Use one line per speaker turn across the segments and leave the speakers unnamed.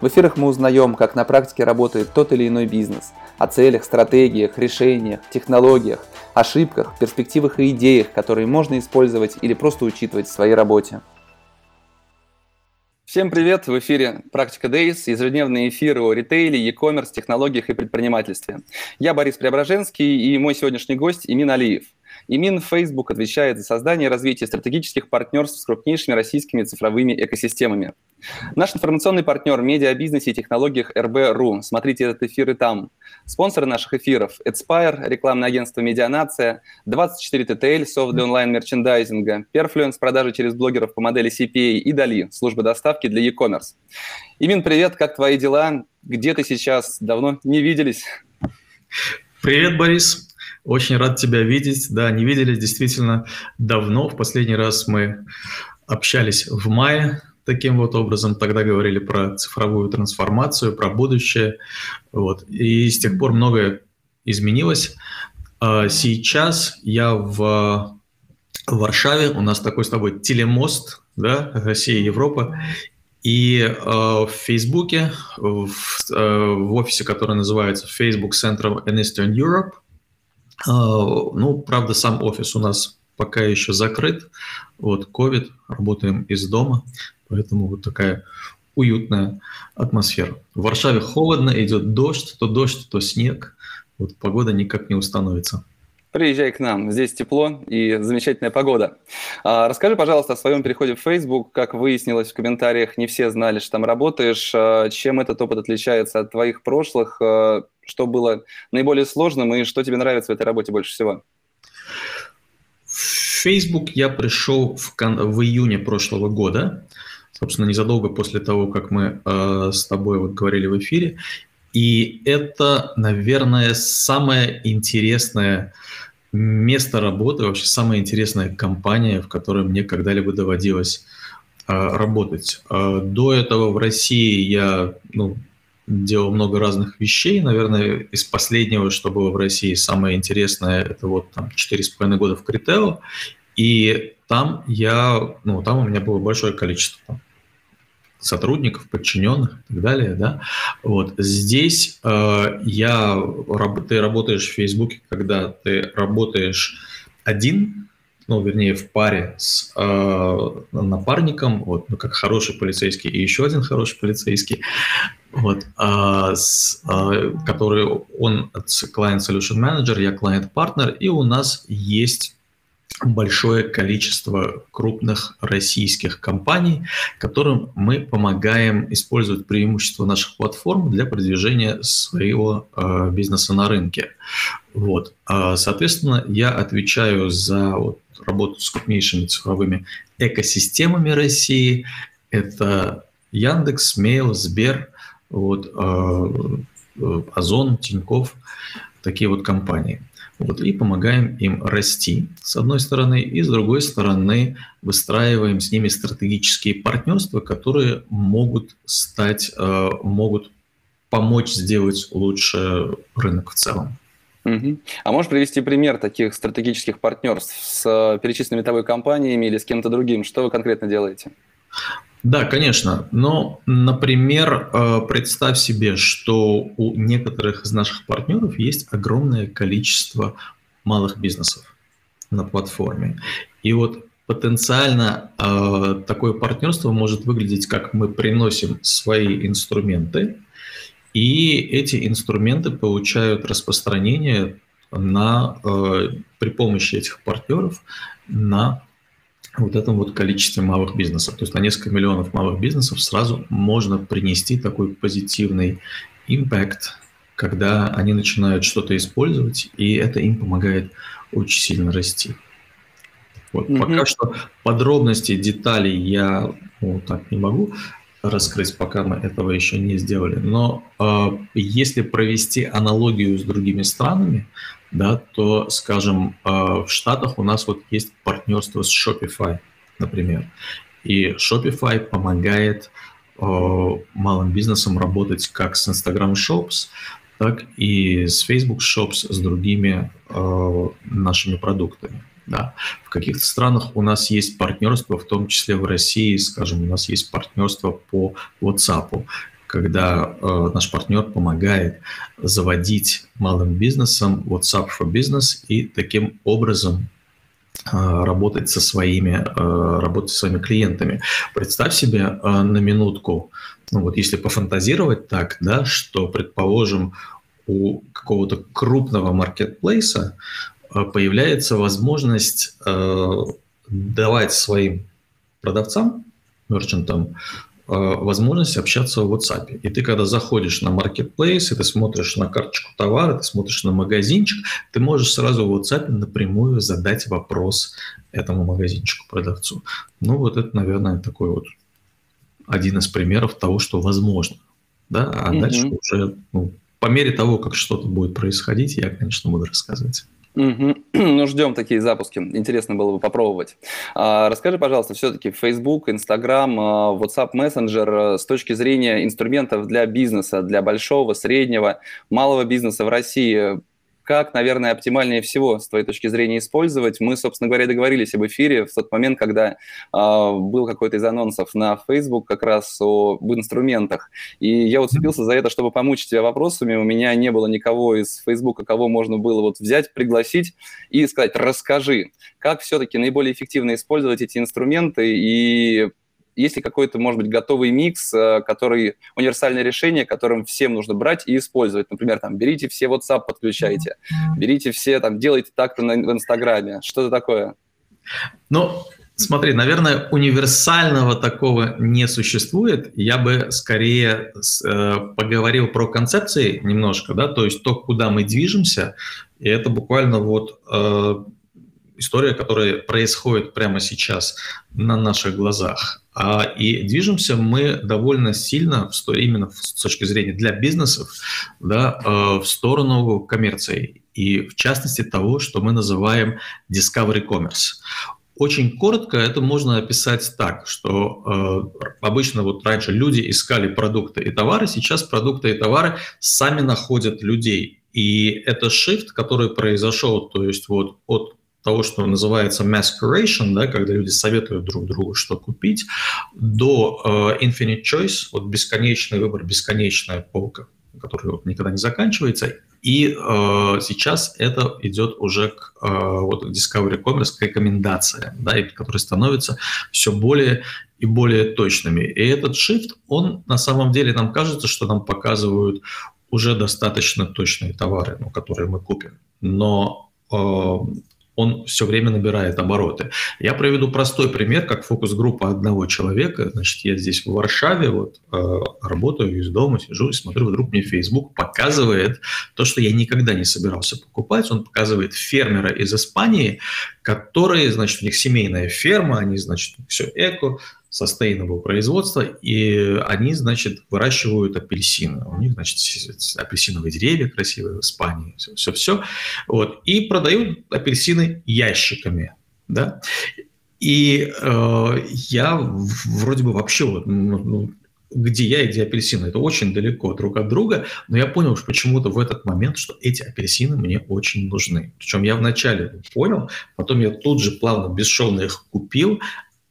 в эфирах мы узнаем, как на практике работает тот или иной бизнес, о целях, стратегиях, решениях, технологиях, ошибках, перспективах и идеях, которые можно использовать или просто учитывать в своей работе. Всем привет! В эфире «Практика Days», ежедневные эфиры о ритейле, e-commerce, технологиях и предпринимательстве. Я Борис Преображенский и мой сегодняшний гость Имин Алиев – Имин Facebook отвечает за создание и развитие стратегических партнерств с крупнейшими российскими цифровыми экосистемами. Наш информационный партнер в медиабизнесе и технологиях РБ.ру. Смотрите этот эфир и там. Спонсоры наших эфиров – Adspire, рекламное агентство «Медианация», 24TTL, софт для онлайн-мерчендайзинга, Perfluence, продажи через блогеров по модели CPA и Дали, служба доставки для e-commerce. Имин, привет, как твои дела? Где ты сейчас? Давно не виделись.
Привет, Борис. Очень рад тебя видеть. Да, не виделись действительно давно. В последний раз мы общались в мае таким вот образом. Тогда говорили про цифровую трансформацию, про будущее. Вот. И с тех пор многое изменилось. А сейчас я в Варшаве. У нас такой с тобой телемост, да, Россия и Европа. И э, в Фейсбуке, в, э, в офисе, который называется Facebook Center in Eastern Europe, ну, правда, сам офис у нас пока еще закрыт. Вот, COVID, работаем из дома, поэтому вот такая уютная атмосфера. В Варшаве холодно, идет дождь, то дождь, то снег. Вот погода никак не установится.
Приезжай к нам, здесь тепло и замечательная погода. А, расскажи, пожалуйста, о своем переходе в Facebook. Как выяснилось в комментариях, не все знали, что там работаешь. А, чем этот опыт отличается от твоих прошлых? А, что было наиболее сложным и что тебе нравится в этой работе больше всего?
В Facebook я пришел в, в июне прошлого года, собственно, незадолго после того, как мы э, с тобой вот говорили в эфире. И это, наверное, самое интересное место работы, вообще самая интересная компания, в которой мне когда-либо доводилось э, работать. Э, до этого в России я ну, делал много разных вещей. Наверное, из последнего, что было в России, самое интересное, это вот там 4,5 года в Критео. И там я, ну, там у меня было большое количество там, сотрудников, подчиненных и так далее, да. Вот здесь э, я, ты работаешь в Фейсбуке, когда ты работаешь один, ну, вернее, в паре с э, напарником, вот, ну, как хороший полицейский и еще один хороший полицейский, вот, э, с, э, который, он Client Solution Manager, я Client Partner, и у нас есть большое количество крупных российских компаний, которым мы помогаем использовать преимущества наших платформ для продвижения своего э, бизнеса на рынке. Вот. А, соответственно, я отвечаю за вот, работу с крупнейшими цифровыми экосистемами России. Это Яндекс, Мейл, Сбер, вот, э, э, Озон, Тиньков, такие вот компании вот, и помогаем им расти, с одной стороны, и с другой стороны выстраиваем с ними стратегические партнерства, которые могут стать, э, могут помочь сделать лучше рынок в целом.
А можешь привести пример таких стратегических партнерств с э, перечисленными тобой компаниями или с кем-то другим? Что вы конкретно делаете?
Да, конечно. Но, например, э, представь себе, что у некоторых из наших партнеров есть огромное количество малых бизнесов на платформе. И вот потенциально э, такое партнерство может выглядеть, как мы приносим свои инструменты, и эти инструменты получают распространение на, э, при помощи этих партнеров на вот этом вот количестве малых бизнесов. То есть на несколько миллионов малых бизнесов сразу можно принести такой позитивный импакт, когда они начинают что-то использовать, и это им помогает очень сильно расти. Вот. Mm-hmm. Пока что подробности, деталей я ну, так не могу раскрыть, пока мы этого еще не сделали. Но э, если провести аналогию с другими странами, да, то, скажем, э, в Штатах у нас вот есть партнерство с Shopify, например. И Shopify помогает э, малым бизнесам работать как с Instagram Shops, так и с Facebook Shops, с другими нашими продуктами. Да. В каких-то странах у нас есть партнерство, в том числе в России, скажем, у нас есть партнерство по WhatsApp, когда э, наш партнер помогает заводить малым бизнесом WhatsApp for Business и таким образом э, работать со своими, э, работать со своими клиентами. Представь себе э, на минутку, ну вот если пофантазировать так, да, что, предположим, у какого-то крупного маркетплейса появляется возможность э, давать своим продавцам, мерчантам, э, возможность общаться в WhatsApp. И ты, когда заходишь на Marketplace, и ты смотришь на карточку товара, ты смотришь на магазинчик, ты можешь сразу в WhatsApp напрямую задать вопрос этому магазинчику, продавцу. Ну, вот это, наверное, такой вот один из примеров того, что возможно. Да? А mm-hmm. дальше уже, ну, по мере того, как что-то будет происходить, я, конечно, буду рассказывать.
Ну, ждем такие запуски. Интересно было бы попробовать. А, расскажи, пожалуйста, все-таки Facebook, Instagram, а, WhatsApp Messenger э, с точки зрения инструментов для бизнеса, для большого, среднего, малого бизнеса в России, как, наверное, оптимальнее всего с твоей точки зрения использовать. Мы, собственно говоря, договорились об эфире в тот момент, когда э, был какой-то из анонсов на Facebook как раз об инструментах. И я уцепился за это, чтобы помочь тебя вопросами. У меня не было никого из Facebook, кого можно было вот взять, пригласить и сказать, расскажи, как все-таки наиболее эффективно использовать эти инструменты и есть ли какой-то, может быть, готовый микс, э, который универсальное решение, которым всем нужно брать и использовать? Например, там, берите все WhatsApp, подключайте, берите все, там, делайте так-то на, в Инстаграме. Что-то такое.
Ну, Смотри, наверное, универсального такого не существует. Я бы скорее э, поговорил про концепции немножко, да, то есть то, куда мы движемся, и это буквально вот э, история, которая происходит прямо сейчас на наших глазах. А, и движемся мы довольно сильно, именно с точки зрения для бизнесов, да, э, в сторону коммерции. И в частности того, что мы называем discovery commerce. Очень коротко это можно описать так, что э, обычно вот раньше люди искали продукты и товары, сейчас продукты и товары сами находят людей. И это shift, который произошел, то есть вот от того, что называется mass curation, да, когда люди советуют друг другу, что купить, до э, infinite choice, вот бесконечный выбор, бесконечная полка, которая вот никогда не заканчивается. И э, сейчас это идет уже к э, вот, Discovery Commerce, к рекомендациям, да, и, которые становятся все более и более точными. И этот shift, он на самом деле нам кажется, что нам показывают уже достаточно точные товары, ну, которые мы купим. Но э, он все время набирает обороты. Я приведу простой пример, как фокус-группа одного человека. Значит, я здесь в Варшаве, вот, э, работаю из дома, сижу и смотрю, вдруг мне Facebook показывает то, что я никогда не собирался покупать. Он показывает фермера из Испании, который, значит, у них семейная ферма, они, значит, все эко, sustainable производства, и они, значит, выращивают апельсины. У них, значит, апельсиновые деревья красивые в Испании, все-все. Вот, и продают апельсины ящиками, да. И э, я вроде бы вообще вот, ну, ну, где я и где апельсины, это очень далеко друг от друга, но я понял что почему-то в этот момент, что эти апельсины мне очень нужны. Причем я вначале понял, потом я тут же плавно, бесшовно их купил,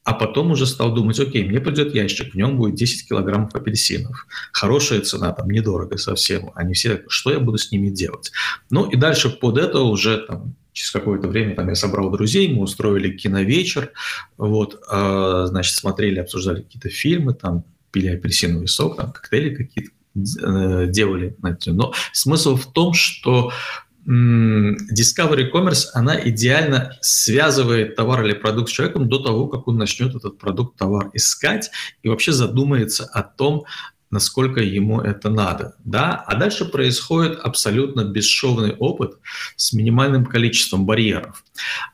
а потом уже стал думать, окей, мне придет ящик, в нем будет 10 килограммов апельсинов. Хорошая цена, там недорого совсем. Они все, что я буду с ними делать? Ну и дальше под это уже там, через какое-то время там я собрал друзей, мы устроили киновечер, вот, э, значит, смотрели, обсуждали какие-то фильмы, там пили апельсиновый сок, там коктейли какие-то э, делали. Но смысл в том, что Discovery Commerce, она идеально связывает товар или продукт с человеком до того, как он начнет этот продукт, товар искать и вообще задумается о том, насколько ему это надо. Да? А дальше происходит абсолютно бесшовный опыт с минимальным количеством барьеров.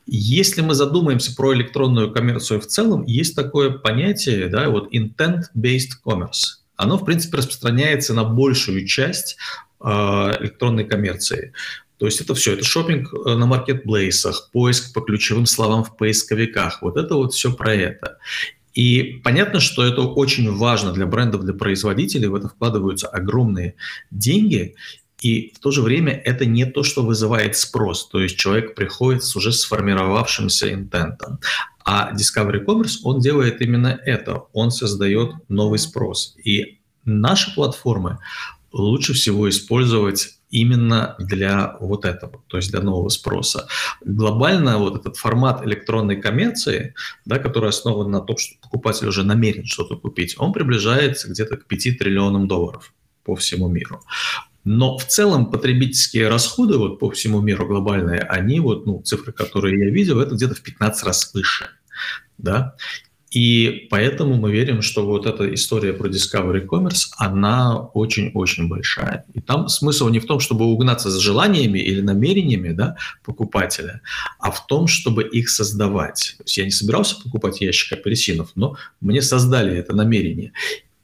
Если мы задумаемся про электронную коммерцию в целом, есть такое понятие, да, вот intent-based commerce. Оно, в принципе, распространяется на большую часть э, электронной коммерции. То есть это все, это шопинг э, на маркетплейсах, поиск по ключевым словам в поисковиках. Вот это вот все про это. И понятно, что это очень важно для брендов, для производителей, в это вкладываются огромные деньги, и в то же время это не то, что вызывает спрос. То есть человек приходит с уже сформировавшимся интентом. А Discovery Commerce, он делает именно это. Он создает новый спрос. И наши платформы лучше всего использовать именно для вот этого, то есть для нового спроса. Глобально вот этот формат электронной коммерции, да, который основан на том, что покупатель уже намерен что-то купить, он приближается где-то к 5 триллионам долларов по всему миру. Но в целом потребительские расходы вот по всему миру глобальные, они вот, ну, цифры, которые я видел, это где-то в 15 раз выше. Да? И поэтому мы верим, что вот эта история про Discovery Commerce, она очень-очень большая. И там смысл не в том, чтобы угнаться за желаниями или намерениями да, покупателя, а в том, чтобы их создавать. То есть я не собирался покупать ящик апельсинов, но мне создали это намерение.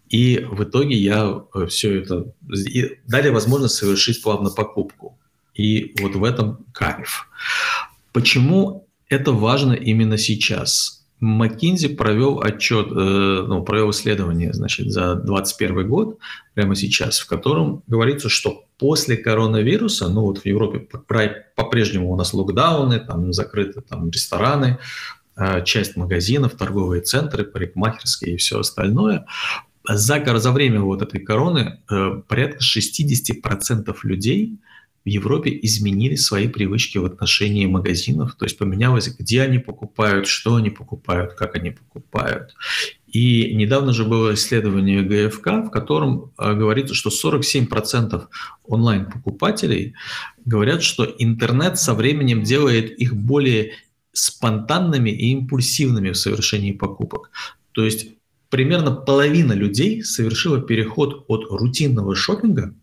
И в итоге я э, все это... И дали возможность совершить плавно покупку. И вот в этом кайф. Почему это важно именно сейчас? McKinsey провел отчет, э, ну, провел исследование, значит, за 2021 год, прямо сейчас, в котором говорится, что после коронавируса, ну вот в Европе по-прежнему у нас локдауны, там закрыты там рестораны, э, часть магазинов, торговые центры, парикмахерские и все остальное. За, за время вот этой короны э, порядка 60% людей в Европе изменили свои привычки в отношении магазинов, то есть поменялось, где они покупают, что они покупают, как они покупают. И недавно же было исследование ГФК, в котором э, говорится, что 47% онлайн-покупателей говорят, что интернет со временем делает их более спонтанными и импульсивными в совершении покупок. То есть примерно половина людей совершила переход от рутинного шопинга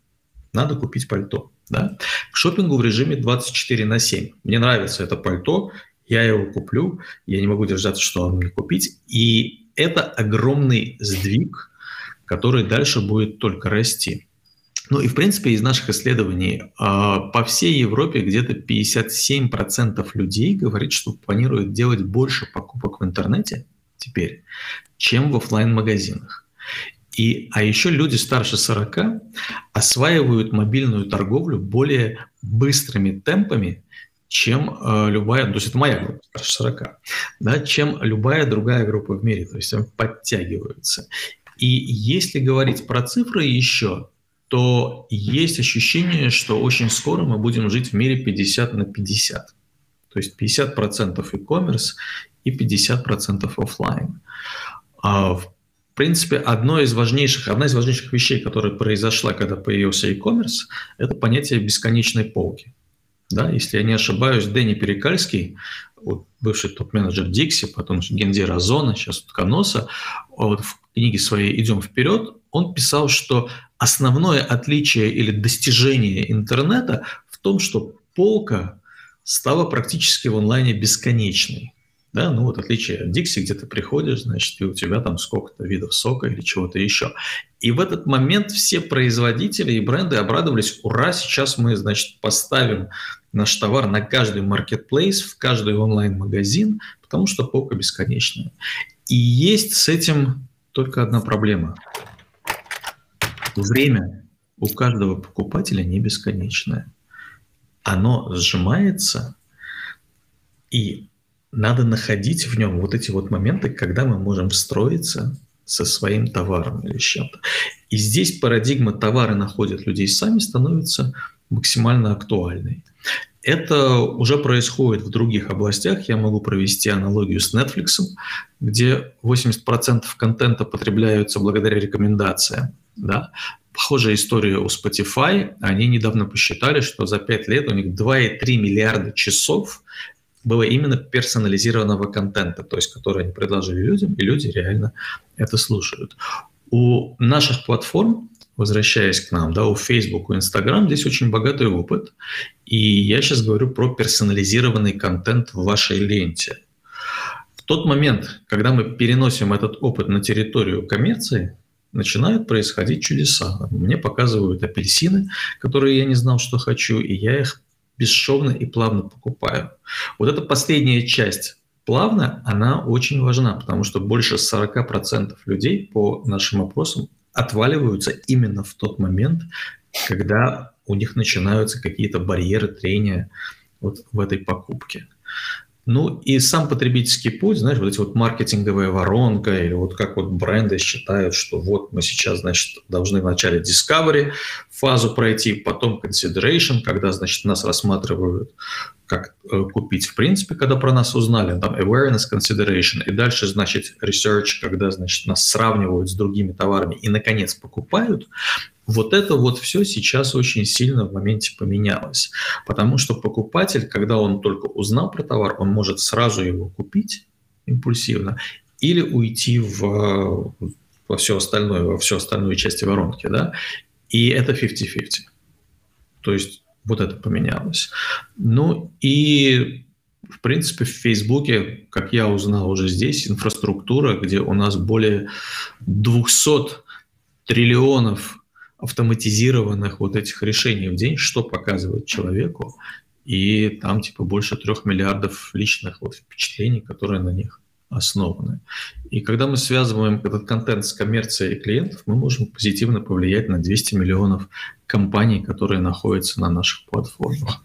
«надо купить пальто» да, к шопингу в режиме 24 на 7. Мне нравится это пальто, я его куплю, я не могу держаться, что мне купить. И это огромный сдвиг, который дальше будет только расти. Ну и, в принципе, из наших исследований а, по всей Европе где-то 57% людей говорит, что планируют делать больше покупок в интернете теперь, чем в офлайн магазинах И, а еще люди старше 40 осваивают мобильную торговлю более быстрыми темпами, чем э, любая, то есть это моя группа старше 40, да, чем любая другая группа в мире, то есть они подтягиваются. И если говорить про цифры еще, то есть ощущение, что очень скоро мы будем жить в мире 50 на 50. То есть 50% e-commerce и 50% офлайн. А, в принципе, одно из важнейших, одна из важнейших вещей, которая произошла, когда появился e-commerce, это понятие бесконечной полки. Да, если я не ошибаюсь, Дэнни Перекальский, вот бывший топ-менеджер Dixie, потом Гендира Озона, сейчас Тканоса, вот в книге своей «Идем вперед» он писал, что основное отличие или достижение интернета в том, что полка стала практически в онлайне бесконечной. Да, ну вот отличие от Dixie, где ты приходишь, значит, и у тебя там сколько-то видов сока или чего-то еще. И в этот момент все производители и бренды обрадовались, ура, сейчас мы, значит, поставим наш товар на каждый маркетплейс, в каждый онлайн-магазин, потому что полка бесконечная. И есть с этим только одна проблема. Время у каждого покупателя не бесконечное. Оно сжимается, и надо находить в нем вот эти вот моменты, когда мы можем встроиться со своим товаром или чем-то. И здесь парадигма «товары находят людей сами» становится максимально актуальной. Это уже происходит в других областях. Я могу провести аналогию с Netflix, где 80% контента потребляются благодаря рекомендациям. Да? Похожая история у Spotify. Они недавно посчитали, что за 5 лет у них 2,3 миллиарда часов было именно персонализированного контента, то есть который они предложили людям, и люди реально это слушают. У наших платформ, возвращаясь к нам, да, у Facebook, у Instagram, здесь очень богатый опыт. И я сейчас говорю про персонализированный контент в вашей ленте. В тот момент, когда мы переносим этот опыт на территорию коммерции, начинают происходить чудеса. Мне показывают апельсины, которые я не знал, что хочу, и я их бесшовно и плавно покупаю. Вот эта последняя часть плавно, она очень важна, потому что больше 40% людей по нашим опросам отваливаются именно в тот момент, когда у них начинаются какие-то барьеры трения вот в этой покупке. Ну и сам потребительский путь, знаешь, вот эти вот маркетинговая воронка или вот как вот бренды считают, что вот мы сейчас, значит, должны вначале discovery фазу пройти, потом consideration, когда, значит, нас рассматривают как э, купить в принципе, когда про нас узнали, там awareness, consideration, и дальше, значит, research, когда, значит, нас сравнивают с другими товарами и, наконец, покупают, вот это вот все сейчас очень сильно в моменте поменялось. Потому что покупатель, когда он только узнал про товар, он может сразу его купить импульсивно или уйти в, во все остальное, во всю остальную часть воронки. Да? И это 50-50. То есть вот это поменялось. Ну и в принципе, в Фейсбуке, как я узнал уже здесь, инфраструктура, где у нас более 200 триллионов автоматизированных вот этих решений в день, что показывает человеку, и там типа больше трех миллиардов личных вот впечатлений, которые на них основаны. И когда мы связываем этот контент с коммерцией клиентов, мы можем позитивно повлиять на 200 миллионов компаний, которые находятся на наших платформах.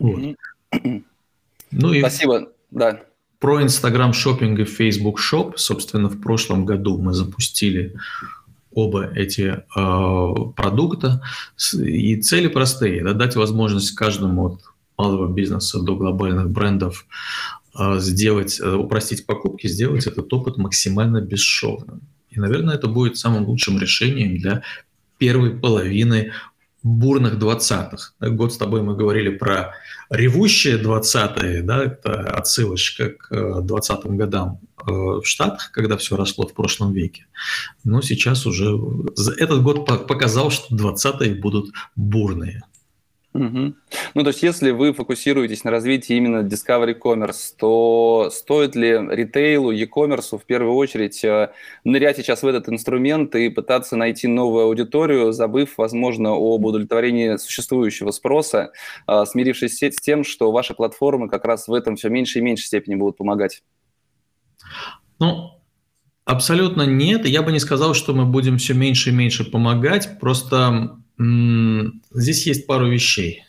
Вот.
Ну и Спасибо, да.
Про Instagram шопинг и Facebook Shop, собственно, в прошлом году мы запустили оба эти э, продукта. И цели простые. Да, дать возможность каждому от малого бизнеса до глобальных брендов э, сделать, э, упростить покупки, сделать этот опыт максимально бесшовным. И, наверное, это будет самым лучшим решением для первой половины бурных 20-х. Год с тобой мы говорили про ревущие 20-е, да, это отсылочка к 20-м годам э, в Штатах, когда все росло в прошлом веке. Но сейчас уже этот год показал, что 20-е будут бурные.
Угу. Ну, то есть, если вы фокусируетесь на развитии именно Discovery Commerce, то стоит ли ритейлу, e-commerce в первую очередь э, нырять сейчас в этот инструмент и пытаться найти новую аудиторию, забыв, возможно, об удовлетворении существующего спроса, э, смирившись с тем, что ваши платформы как раз в этом все меньше и меньше степени будут помогать?
Ну, абсолютно нет. Я бы не сказал, что мы будем все меньше и меньше помогать. Просто Здесь есть пару вещей.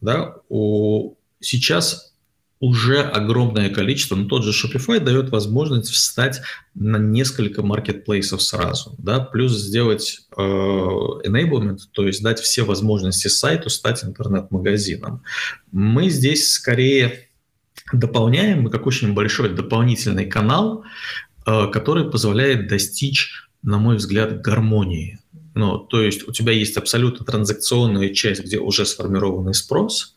Да? У, сейчас уже огромное количество, но тот же Shopify дает возможность встать на несколько маркетплейсов сразу, да, плюс сделать э, enablement, то есть дать все возможности сайту стать интернет-магазином. Мы здесь скорее дополняем, мы как очень большой дополнительный канал, э, который позволяет достичь, на мой взгляд, гармонии ну, то есть у тебя есть абсолютно транзакционная часть, где уже сформированный спрос,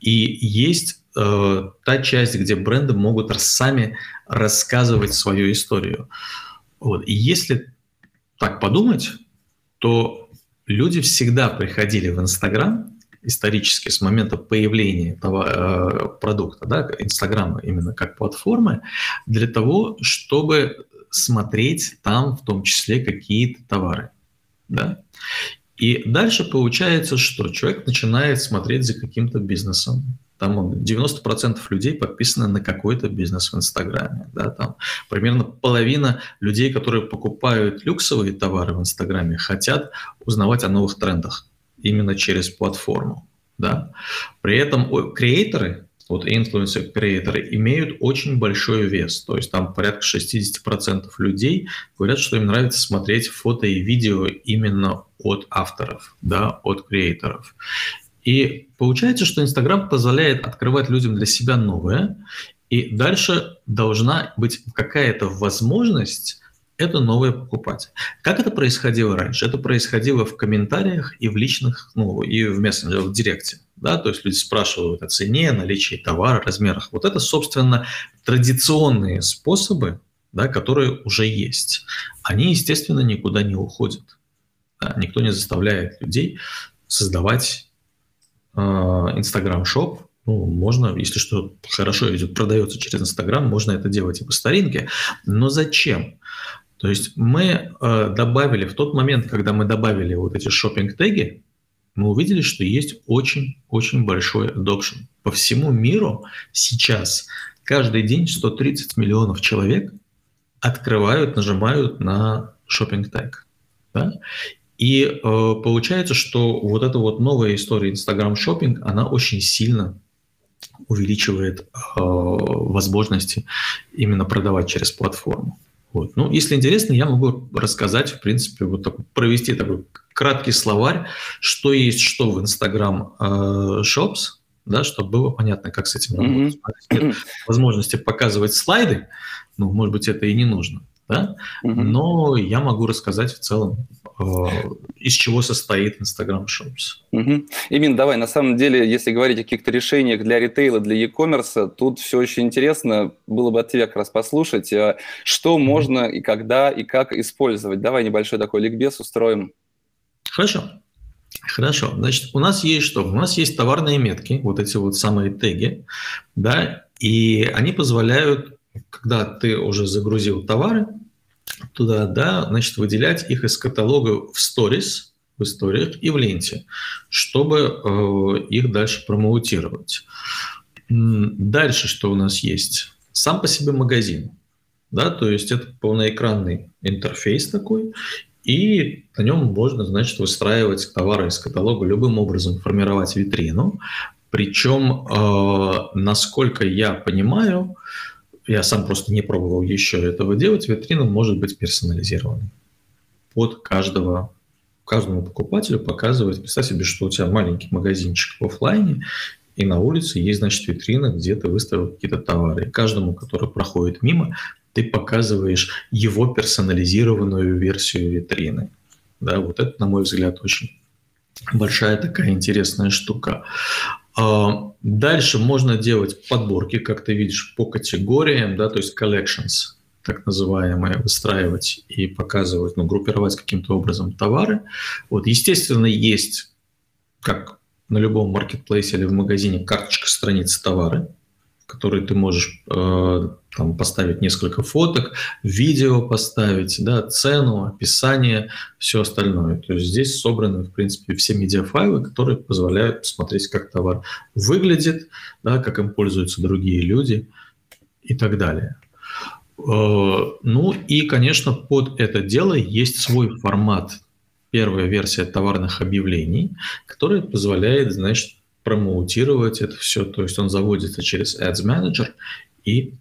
и есть э, та часть, где бренды могут сами рассказывать свою историю. Вот. И если так подумать, то люди всегда приходили в Инстаграм исторически с момента появления этого э, продукта, да, Инстаграма именно как платформы, для того, чтобы смотреть там в том числе какие-то товары. Да? И дальше получается, что человек начинает смотреть за каким-то бизнесом. Там 90% людей подписаны на какой-то бизнес в Инстаграме. Да? Там примерно половина людей, которые покупают люксовые товары в Инстаграме, хотят узнавать о новых трендах именно через платформу. Да? При этом креаторы вот influencer креаторы имеют очень большой вес. То есть там порядка 60% людей говорят, что им нравится смотреть фото и видео именно от авторов, да, от креаторов. И получается, что Инстаграм позволяет открывать людям для себя новое, и дальше должна быть какая-то возможность это новое покупать. Как это происходило раньше? Это происходило в комментариях и в личных, ну, и в мессенджерах, в директе. Да? То есть люди спрашивают о цене, наличии товара, размерах. Вот это, собственно, традиционные способы, да, которые уже есть. Они, естественно, никуда не уходят. Да? Никто не заставляет людей создавать Инстаграм-шоп, э, ну, можно, если что хорошо идет, продается через Инстаграм, можно это делать и по старинке. Но зачем? То есть мы э, добавили в тот момент, когда мы добавили вот эти шопинг-теги, мы увидели, что есть очень-очень большой adoption. По всему миру сейчас каждый день 130 миллионов человек открывают, нажимают на Shopping Tag. Да? И э, получается, что вот эта вот новая история Instagram Shopping, она очень сильно увеличивает э, возможности именно продавать через платформу. Вот. Ну, если интересно, я могу рассказать, в принципе, вот такой, провести такой краткий словарь, что есть что в Instagram э, Shops, да, чтобы было понятно, как с этим работать. Mm-hmm. Нет возможности показывать слайды, ну, может быть, это и не нужно, да, mm-hmm. но я могу рассказать в целом, э, из чего состоит Instagram Shops.
Угу. Имин, давай, на самом деле, если говорить о каких-то решениях для ритейла, для e-commerce, тут все очень интересно, было бы от тебя как раз послушать, э, что можно и когда, и как использовать. Давай небольшой такой ликбез устроим.
Хорошо. Хорошо. Значит, у нас есть что? У нас есть товарные метки, вот эти вот самые теги, да, и они позволяют, когда ты уже загрузил товары, туда, да, значит, выделять их из каталога в сторис, в историях и в ленте, чтобы э, их дальше промоутировать. Дальше что у нас есть? Сам по себе магазин. Да, то есть это полноэкранный интерфейс такой, и на нем можно, значит, выстраивать товары из каталога любым образом, формировать витрину. Причем, э, насколько я понимаю, я сам просто не пробовал еще этого делать, витрина может быть персонализированной под каждого каждому покупателю показывать, представь себе, что у тебя маленький магазинчик в офлайне, и на улице есть, значит, витрина, где ты выставил какие-то товары. И каждому, который проходит мимо, ты показываешь его персонализированную версию витрины. Да, вот это, на мой взгляд, очень большая такая интересная штука. А, дальше можно делать подборки, как ты видишь, по категориям, да, то есть collections, так называемые, выстраивать и показывать, ну, группировать каким-то образом товары. Вот, естественно, есть, как на любом маркетплейсе или в магазине, карточка страницы товары, которые ты можешь э, там, поставить несколько фоток, видео поставить, да, цену, описание, все остальное. То есть здесь собраны, в принципе, все медиафайлы, которые позволяют посмотреть, как товар выглядит, да, как им пользуются другие люди и так далее. Э, ну и, конечно, под это дело есть свой формат. Первая версия товарных объявлений, которая позволяет, значит, промоутировать это все. То есть он заводится через Ads Manager и,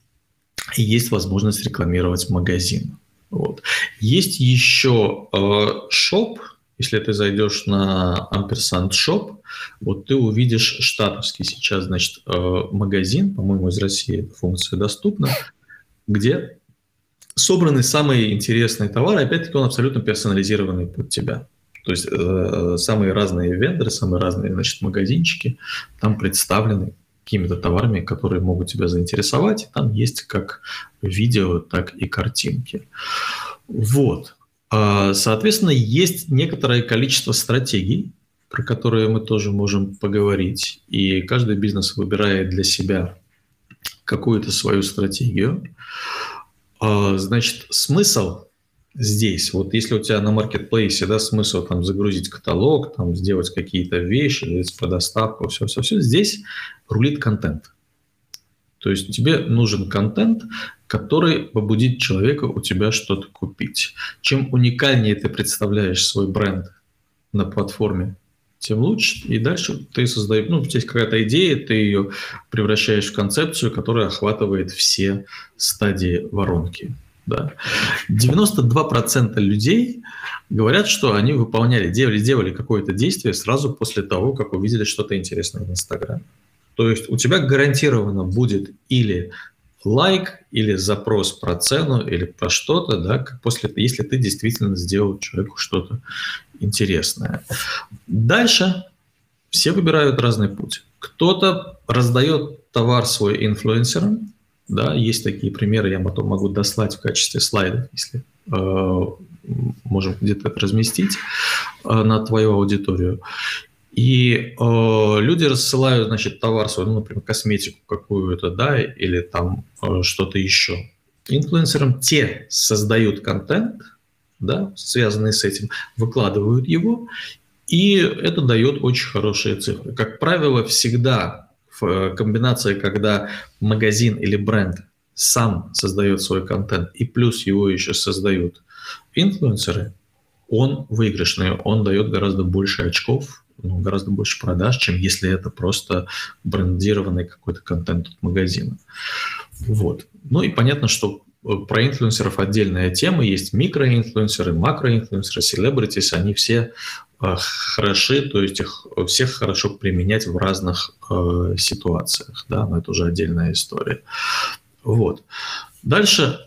есть возможность рекламировать магазин. Вот. Есть еще э, shop, если ты зайдешь на Ampersand Shop, вот ты увидишь штатовский сейчас, значит, э, магазин, по-моему, из России эта функция доступна, где собраны самые интересные товары, опять-таки он абсолютно персонализированный под тебя. То есть э, самые разные вендоры, самые разные значит, магазинчики там представлены какими-то товарами, которые могут тебя заинтересовать. Там есть как видео, так и картинки. Вот. А, соответственно, есть некоторое количество стратегий, про которые мы тоже можем поговорить. И каждый бизнес выбирает для себя какую-то свою стратегию. А, значит, смысл здесь, вот если у тебя на маркетплейсе, да, смысл там загрузить каталог, там сделать какие-то вещи, по доставку, все-все-все, здесь рулит контент. То есть тебе нужен контент, который побудит человека у тебя что-то купить. Чем уникальнее ты представляешь свой бренд на платформе, тем лучше. И дальше ты создаешь, ну, здесь какая-то идея, ты ее превращаешь в концепцию, которая охватывает все стадии воронки. Да. 92% людей говорят, что они выполняли, делали, делали какое-то действие сразу после того, как увидели что-то интересное в Инстаграме. То есть у тебя гарантированно будет или лайк, или запрос про цену, или про что-то, да, после, если ты действительно сделал человеку что-то интересное. Дальше все выбирают разный путь. Кто-то раздает товар свой инфлюенсерам, да, есть такие примеры, я потом могу дослать в качестве слайда, если э, можем где-то разместить э, на твою аудиторию. И э, люди рассылают, значит, товар свой, ну, например, косметику какую-то, да, или там э, что-то еще. Инфлюенсерам те создают контент, да, связанный с этим, выкладывают его, И это дает очень хорошие цифры. Как правило, всегда э, комбинации, когда магазин или бренд сам создает свой контент, и плюс его еще создают инфлюенсеры, он выигрышный, он дает гораздо больше очков, ну, гораздо больше продаж, чем если это просто брендированный какой-то контент от магазина. Вот. Ну и понятно, что э, про инфлюенсеров отдельная тема. Есть микроинфлюенсеры, макроинфлюенсеры, селебритис. Они все хороши, то есть их всех хорошо применять в разных э, ситуациях. Да, но это уже отдельная история. Вот. Дальше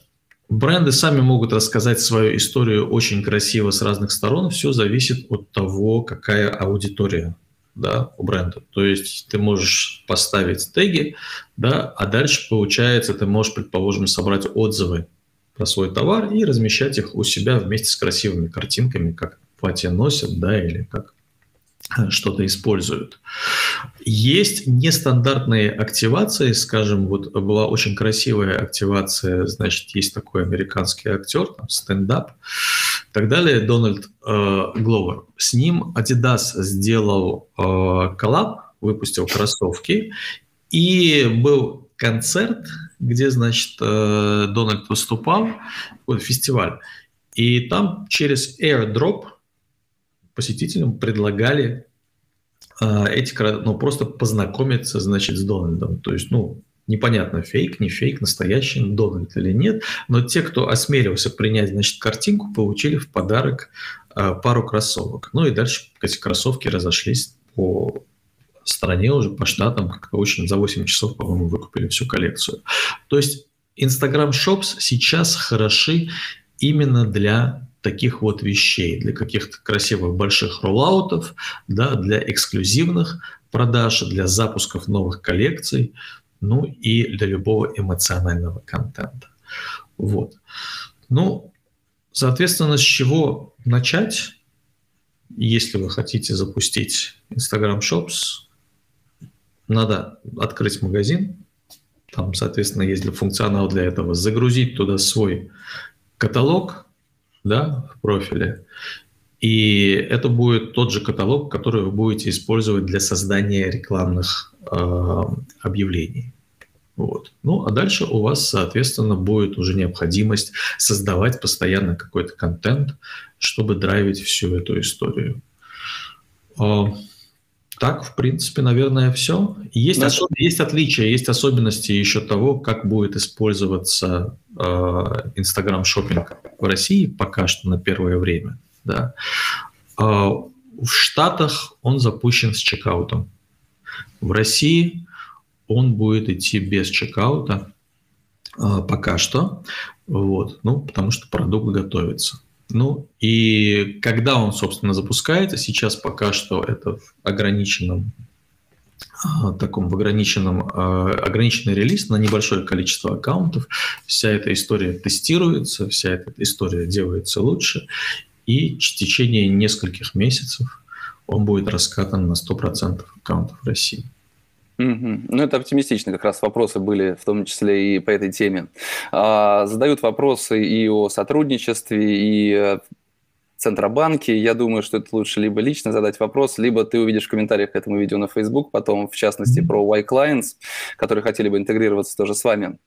бренды сами могут рассказать свою историю очень красиво с разных сторон. Все зависит от того, какая аудитория да, у бренда. То есть ты можешь поставить теги, да, а дальше, получается, ты можешь, предположим, собрать отзывы про свой товар и размещать их у себя вместе с красивыми картинками, как платье носят, да, или как что-то используют. Есть нестандартные активации, скажем, вот была очень красивая активация, значит, есть такой американский актер, там, стендап, и так далее, Дональд э. С ним Adidas сделал э, коллаб, выпустил кроссовки, и был концерт, где, значит, э, Дональд выступал, вот, фестиваль, и там через airdrop посетителям предлагали э, эти, ну, просто познакомиться, значит, с Дональдом. То есть, ну, непонятно, фейк, не фейк, настоящий Дональд или нет, но те, кто осмелился принять, значит, картинку, получили в подарок э, пару кроссовок. Ну и дальше эти кроссовки разошлись по стране уже, по штатам, как-то очень за 8 часов, по-моему, выкупили всю коллекцию. То есть Instagram Shops сейчас хороши именно для таких вот вещей, для каких-то красивых больших роллаутов, да, для эксклюзивных продаж, для запусков новых коллекций, ну и для любого эмоционального контента. Вот. Ну, соответственно, с чего начать, если вы хотите запустить Instagram Shops, надо открыть магазин, там, соответственно, есть функционал для этого, загрузить туда свой каталог, да, в профиле. И это будет тот же каталог, который вы будете использовать для создания рекламных э, объявлений. Вот. Ну, а дальше у вас, соответственно, будет уже необходимость создавать постоянно какой-то контент, чтобы драйвить всю эту историю. Так, в принципе, наверное, все. Есть, да. особ... есть отличия, есть особенности еще того, как будет использоваться Instagram э, шопинг в России пока что на первое время. Да. Э, в Штатах он запущен с чекаутом. В России он будет идти без чекаута э, пока что, вот, ну, потому что продукт готовится. Ну и когда он, собственно, запускается, сейчас пока что это в ограниченном а, таком в ограниченном, а, ограниченный релиз на небольшое количество аккаунтов. Вся эта история тестируется, вся эта история делается лучше, и в течение нескольких месяцев он будет раскатан на 100% аккаунтов России.
Угу. Ну, это оптимистично, как раз вопросы были, в том числе и по этой теме. А, задают вопросы и о сотрудничестве, и Центробанке. Я думаю, что это лучше либо лично задать вопрос, либо ты увидишь в комментариях к этому видео на Facebook, потом, в частности, про Y-Clients, которые хотели бы интегрироваться тоже с вами.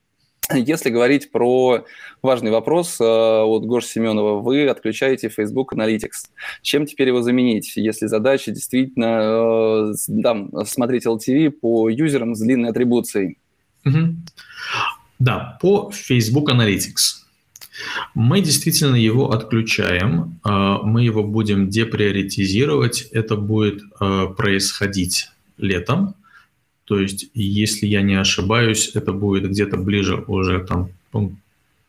Если говорить про важный вопрос э, от Гош Семенова, вы отключаете Facebook Analytics. Чем теперь его заменить, если задача действительно э, там, смотреть LTV по юзерам с длинной атрибуцией?
Угу. Да, по Facebook Analytics. Мы действительно его отключаем, э, мы его будем деприоритизировать, это будет происходить летом, то есть, если я не ошибаюсь, это будет где-то ближе уже там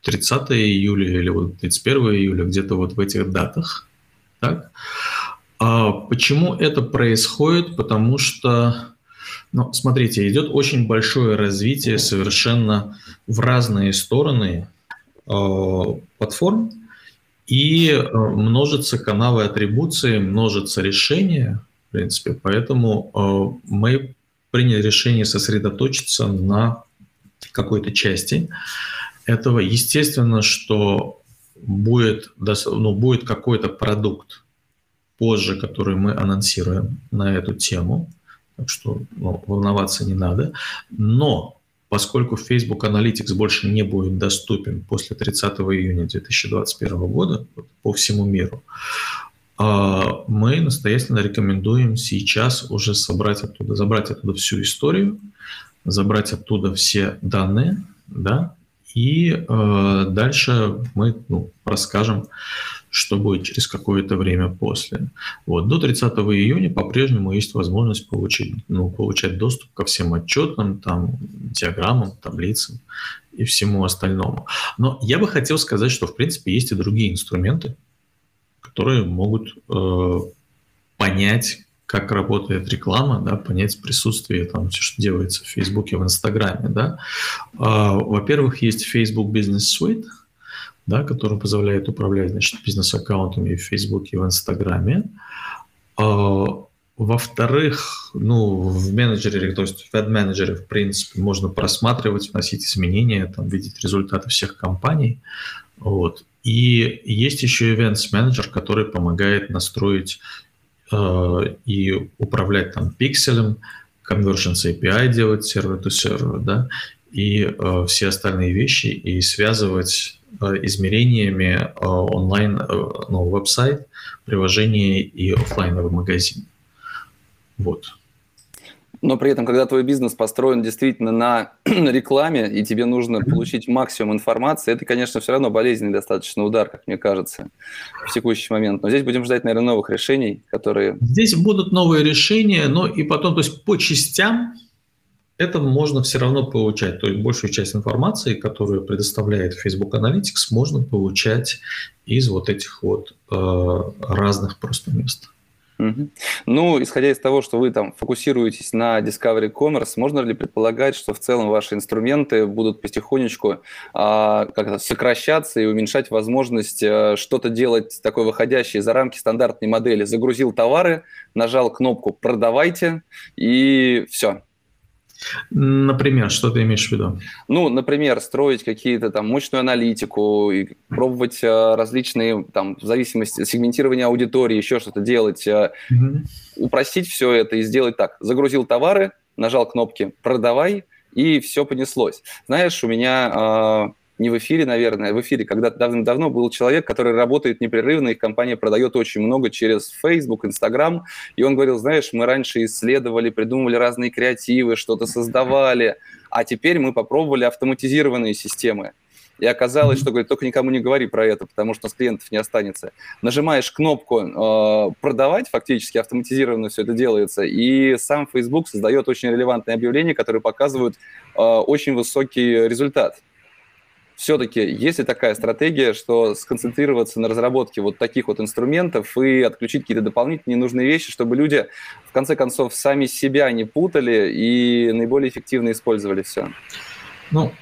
30 июля или вот 31 июля, где-то вот в этих датах. Так? А почему это происходит? Потому что, ну, смотрите, идет очень большое развитие совершенно в разные стороны э, платформ, и э, множатся каналы атрибуции, множатся решения, в принципе, поэтому э, мы приняли решение сосредоточиться на какой-то части этого. Естественно, что будет, ну, будет какой-то продукт, позже, которые мы анонсируем на эту тему, так что ну, волноваться не надо. Но поскольку Facebook Analytics больше не будет доступен после 30 июня 2021 года по всему миру, мы настоятельно рекомендуем сейчас уже собрать оттуда, забрать оттуда всю историю, забрать оттуда все данные, да, и э, дальше мы ну, расскажем, что будет через какое-то время после. Вот. До 30 июня по-прежнему есть возможность получить, ну, получать доступ ко всем отчетам, там, диаграммам, таблицам и всему остальному. Но я бы хотел сказать, что в принципе есть и другие инструменты, которые могут э, понять, как работает реклама, да, понять присутствие, там, все, что делается в Фейсбуке, в Инстаграме. Да. А, во-первых, есть Facebook Business Suite, да, который позволяет управлять значит, бизнес-аккаунтами в Фейсбуке и в Инстаграме. А, во-вторых, ну, в менеджере, то есть в ad-менеджере, в принципе, можно просматривать, вносить изменения, там, видеть результаты всех компаний. Вот. И есть еще Events Manager, который помогает настроить Э, и управлять там пикселем, conversions API делать сервер-то-сервер, да, и э, все остальные вещи, и связывать э, измерениями э, онлайн, э, ну, веб-сайт, приложение и офлайновый магазин. Вот.
Но при этом, когда твой бизнес построен действительно на рекламе, и тебе нужно получить максимум информации, это, конечно, все равно болезненный достаточно удар, как мне кажется, в текущий момент. Но здесь будем ждать, наверное, новых решений, которые...
Здесь будут новые решения, но и потом, то есть по частям это можно все равно получать. То есть большую часть информации, которую предоставляет Facebook Analytics, можно получать из вот этих вот э, разных просто мест.
Ну, исходя из того, что вы там фокусируетесь на Discovery Commerce, можно ли предполагать, что в целом ваши инструменты будут потихонечку а, как сокращаться и уменьшать возможность а, что-то делать такое выходящее за рамки стандартной модели? Загрузил товары, нажал кнопку «Продавайте» и все,
Например, что ты имеешь в виду?
Ну, например, строить какие-то там мощную аналитику и пробовать э, различные там в зависимости сегментирования аудитории, еще что-то делать, э, угу. упростить все это и сделать так: загрузил товары, нажал кнопки "продавай" и все понеслось. Знаешь, у меня э, не в эфире, наверное, в эфире когда-то давно-давно был человек, который работает непрерывно, их компания продает очень много через Facebook, Instagram, и он говорил, знаешь, мы раньше исследовали, придумывали разные креативы, что-то создавали, а теперь мы попробовали автоматизированные системы. И оказалось, что говорит, только никому не говори про это, потому что с клиентов не останется. Нажимаешь кнопку э, продавать, фактически автоматизированно все это делается, и сам Facebook создает очень релевантные объявления, которые показывают э, очень высокий результат все-таки есть ли такая стратегия, что сконцентрироваться на разработке вот таких вот инструментов и отключить какие-то дополнительные ненужные вещи, чтобы люди в конце концов сами себя не путали и наиболее эффективно использовали все?
Ну,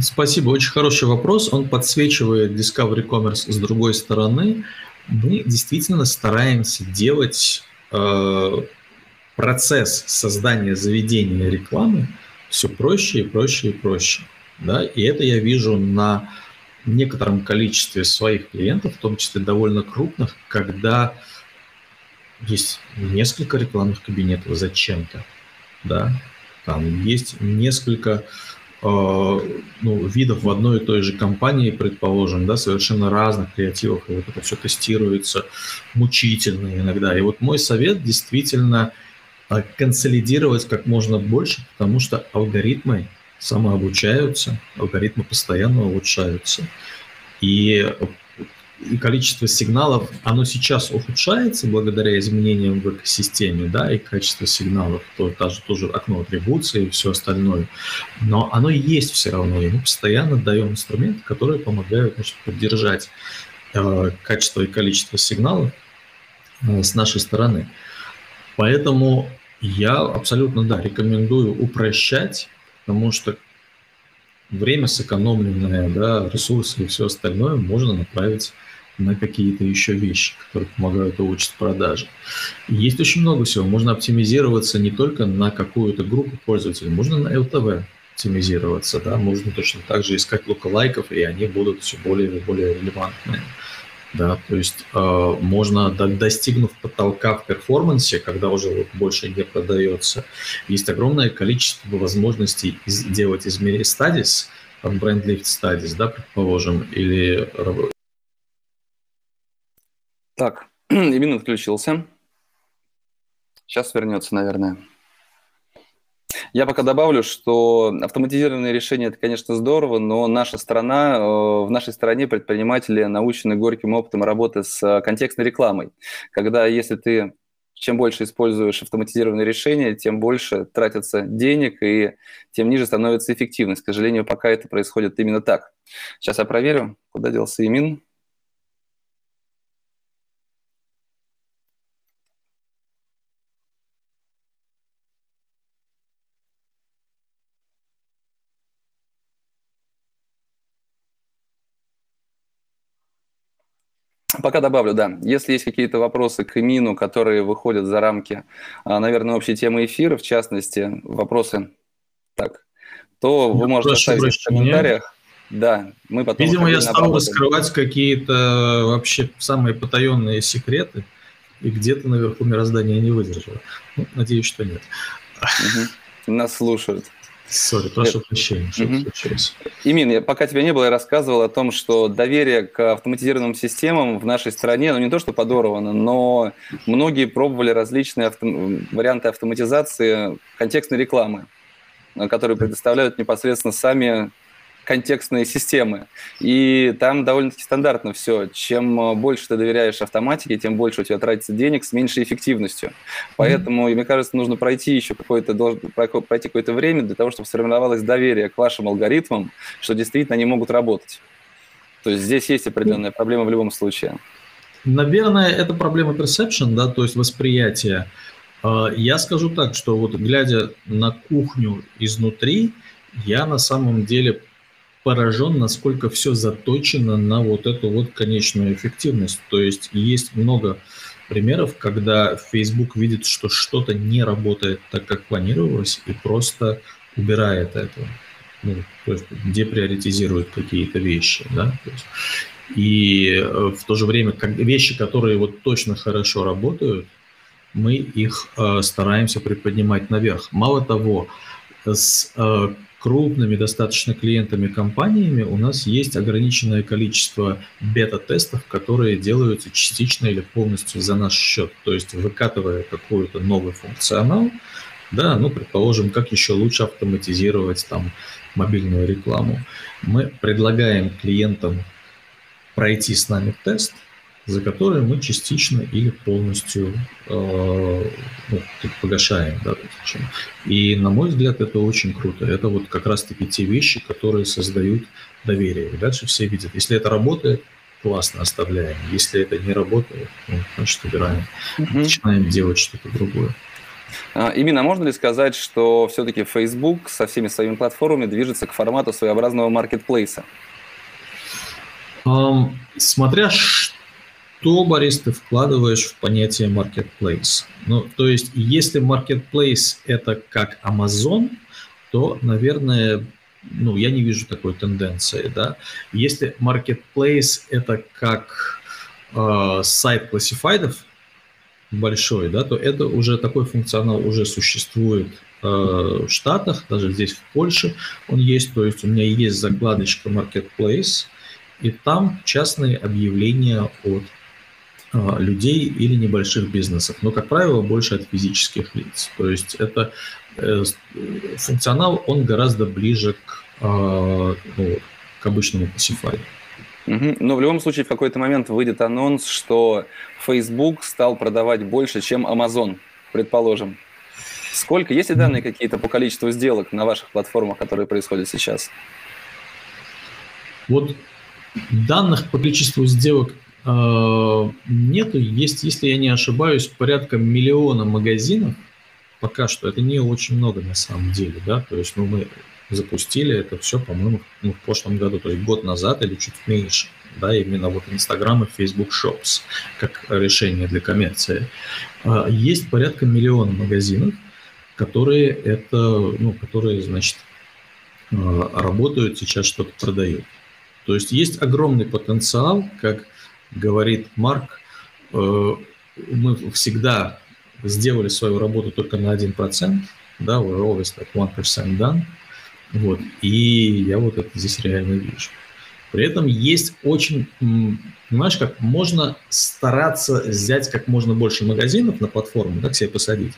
спасибо, очень хороший вопрос. Он подсвечивает Discovery Commerce с другой стороны. Мы действительно стараемся делать э, процесс создания заведения рекламы все проще и проще и проще. Да? И это я вижу на некотором количестве своих клиентов, в том числе довольно крупных, когда есть несколько рекламных кабинетов зачем-то, да, там есть несколько э, ну, видов в одной и той же компании, предположим, да, совершенно разных креативов, и вот это все тестируется мучительно иногда. И вот мой совет действительно э, консолидировать как можно больше, потому что алгоритмы самообучаются, алгоритмы постоянно улучшаются. И, и количество сигналов, оно сейчас ухудшается благодаря изменениям в экосистеме, да, и качество сигналов, то даже тоже окно атрибуции и все остальное. Но оно есть все равно, и мы постоянно даем инструменты, которые помогают значит, поддержать э, качество и количество сигналов э, с нашей стороны. Поэтому я абсолютно, да, рекомендую упрощать потому что время сэкономленное, да, ресурсы и все остальное можно направить на какие-то еще вещи, которые помогают улучшить продажи. Есть очень много всего. Можно оптимизироваться не только на какую-то группу пользователей, можно на LTV оптимизироваться, да, можно точно так же искать лайков, и они будут все более и более релевантные. Да, то есть э, можно, достигнув потолка в перформансе, когда уже вот больше не продается, есть огромное количество возможностей из, делать измерение studies, там бренд lift studies, да, предположим, или...
Так, Имин отключился. Сейчас вернется, наверное. Я пока добавлю, что автоматизированные решения – это, конечно, здорово, но наша страна, э, в нашей стране предприниматели научены горьким опытом работы с контекстной рекламой. Когда если ты чем больше используешь автоматизированные решения, тем больше тратится денег и тем ниже становится эффективность. К сожалению, пока это происходит именно так. Сейчас я проверю, куда делся Имин. Пока добавлю, да. Если есть какие-то вопросы к Эмину, которые выходят за рамки, а, наверное, общей темы эфира, в частности, вопросы, так, то вы можете оставить в комментариях. Да,
мы потом... Видимо, я стал раскрывать какие-то вообще самые потаенные секреты, и где-то наверху мироздания не выдержало. Ну, надеюсь, что нет.
Угу. Нас слушают.
Сори, прошу прощения, что угу.
случилось. Имин, пока тебя не было, я рассказывал о том, что доверие к автоматизированным системам в нашей стране, ну не то что подорвано, но многие пробовали различные авто... варианты автоматизации контекстной рекламы, которые предоставляют непосредственно сами контекстные системы. И там довольно-таки стандартно все. Чем э, больше ты доверяешь автоматике, тем больше у тебя тратится денег с меньшей эффективностью. Поэтому, mm-hmm. мне кажется, нужно пройти еще какое-то, пройти какое-то время для того, чтобы сформировалось доверие к вашим алгоритмам, что действительно они могут работать. То есть здесь есть определенная проблема в любом случае.
Наверное, это проблема perception, да, то есть восприятие. А, я скажу так, что вот глядя на кухню изнутри, я на самом деле поражен, насколько все заточено на вот эту вот конечную эффективность. То есть есть много примеров, когда Facebook видит, что что-то не работает так, как планировалось, и просто убирает это. Ну, то есть деприоритизирует какие-то вещи. Да? И э, в то же время как вещи, которые вот точно хорошо работают, мы их э, стараемся приподнимать наверх. Мало того, с э, крупными достаточно клиентами компаниями у нас есть ограниченное количество бета-тестов, которые делаются частично или полностью за наш счет. То есть выкатывая какой-то новый функционал, да, ну, предположим, как еще лучше автоматизировать там мобильную рекламу. Мы предлагаем клиентам пройти с нами тест – за которые мы частично или полностью э, ну, погашаем. Да, и, на мой взгляд, это очень круто. Это вот как раз-таки те вещи, которые создают доверие. И дальше все видят. Если это работает, классно, оставляем. Если это не работает, ну, значит, убираем. Угу. Начинаем делать что-то другое.
А, именно можно ли сказать, что все-таки Facebook со всеми своими платформами движется к формату своеобразного маркетплейса?
Um, смотря что, Борис, ты вкладываешь в понятие marketplace? Ну, то есть, если marketplace это как Amazon, то, наверное, ну, я не вижу такой тенденции, да. Если marketplace это как э, сайт классифайдов большой, да, то это уже такой функционал уже существует э, в Штатах, даже здесь в Польше он есть, то есть у меня есть закладочка marketplace, и там частные объявления от людей или небольших бизнесов, но, как правило, больше от физических лиц. То есть это э, функционал, он гораздо ближе к, а, ну, к обычному Pacify.
Угу. Но в любом случае в какой-то момент выйдет анонс, что Facebook стал продавать больше, чем Amazon, предположим. Сколько? Есть ли данные какие-то по количеству сделок на ваших платформах, которые происходят сейчас?
Вот данных по количеству сделок Э, нету, есть, если я не ошибаюсь, порядка миллиона магазинов. Пока что это не очень много на самом деле, да, то есть, ну, мы запустили это все, по-моему, ну, в прошлом году, то есть год назад или чуть меньше, да, именно вот Инстаграм и Facebook Shops как решение для коммерции. Э, есть порядка миллиона магазинов, которые это, ну, которые, значит, э, работают, сейчас что-то продают. То есть есть огромный потенциал, как говорит Марк, э, мы всегда сделали свою работу только на 1%, да, we're always like 1% done, вот, и я вот это здесь реально вижу. При этом есть очень, понимаешь, как можно стараться взять как можно больше магазинов на платформу, так себе посадить,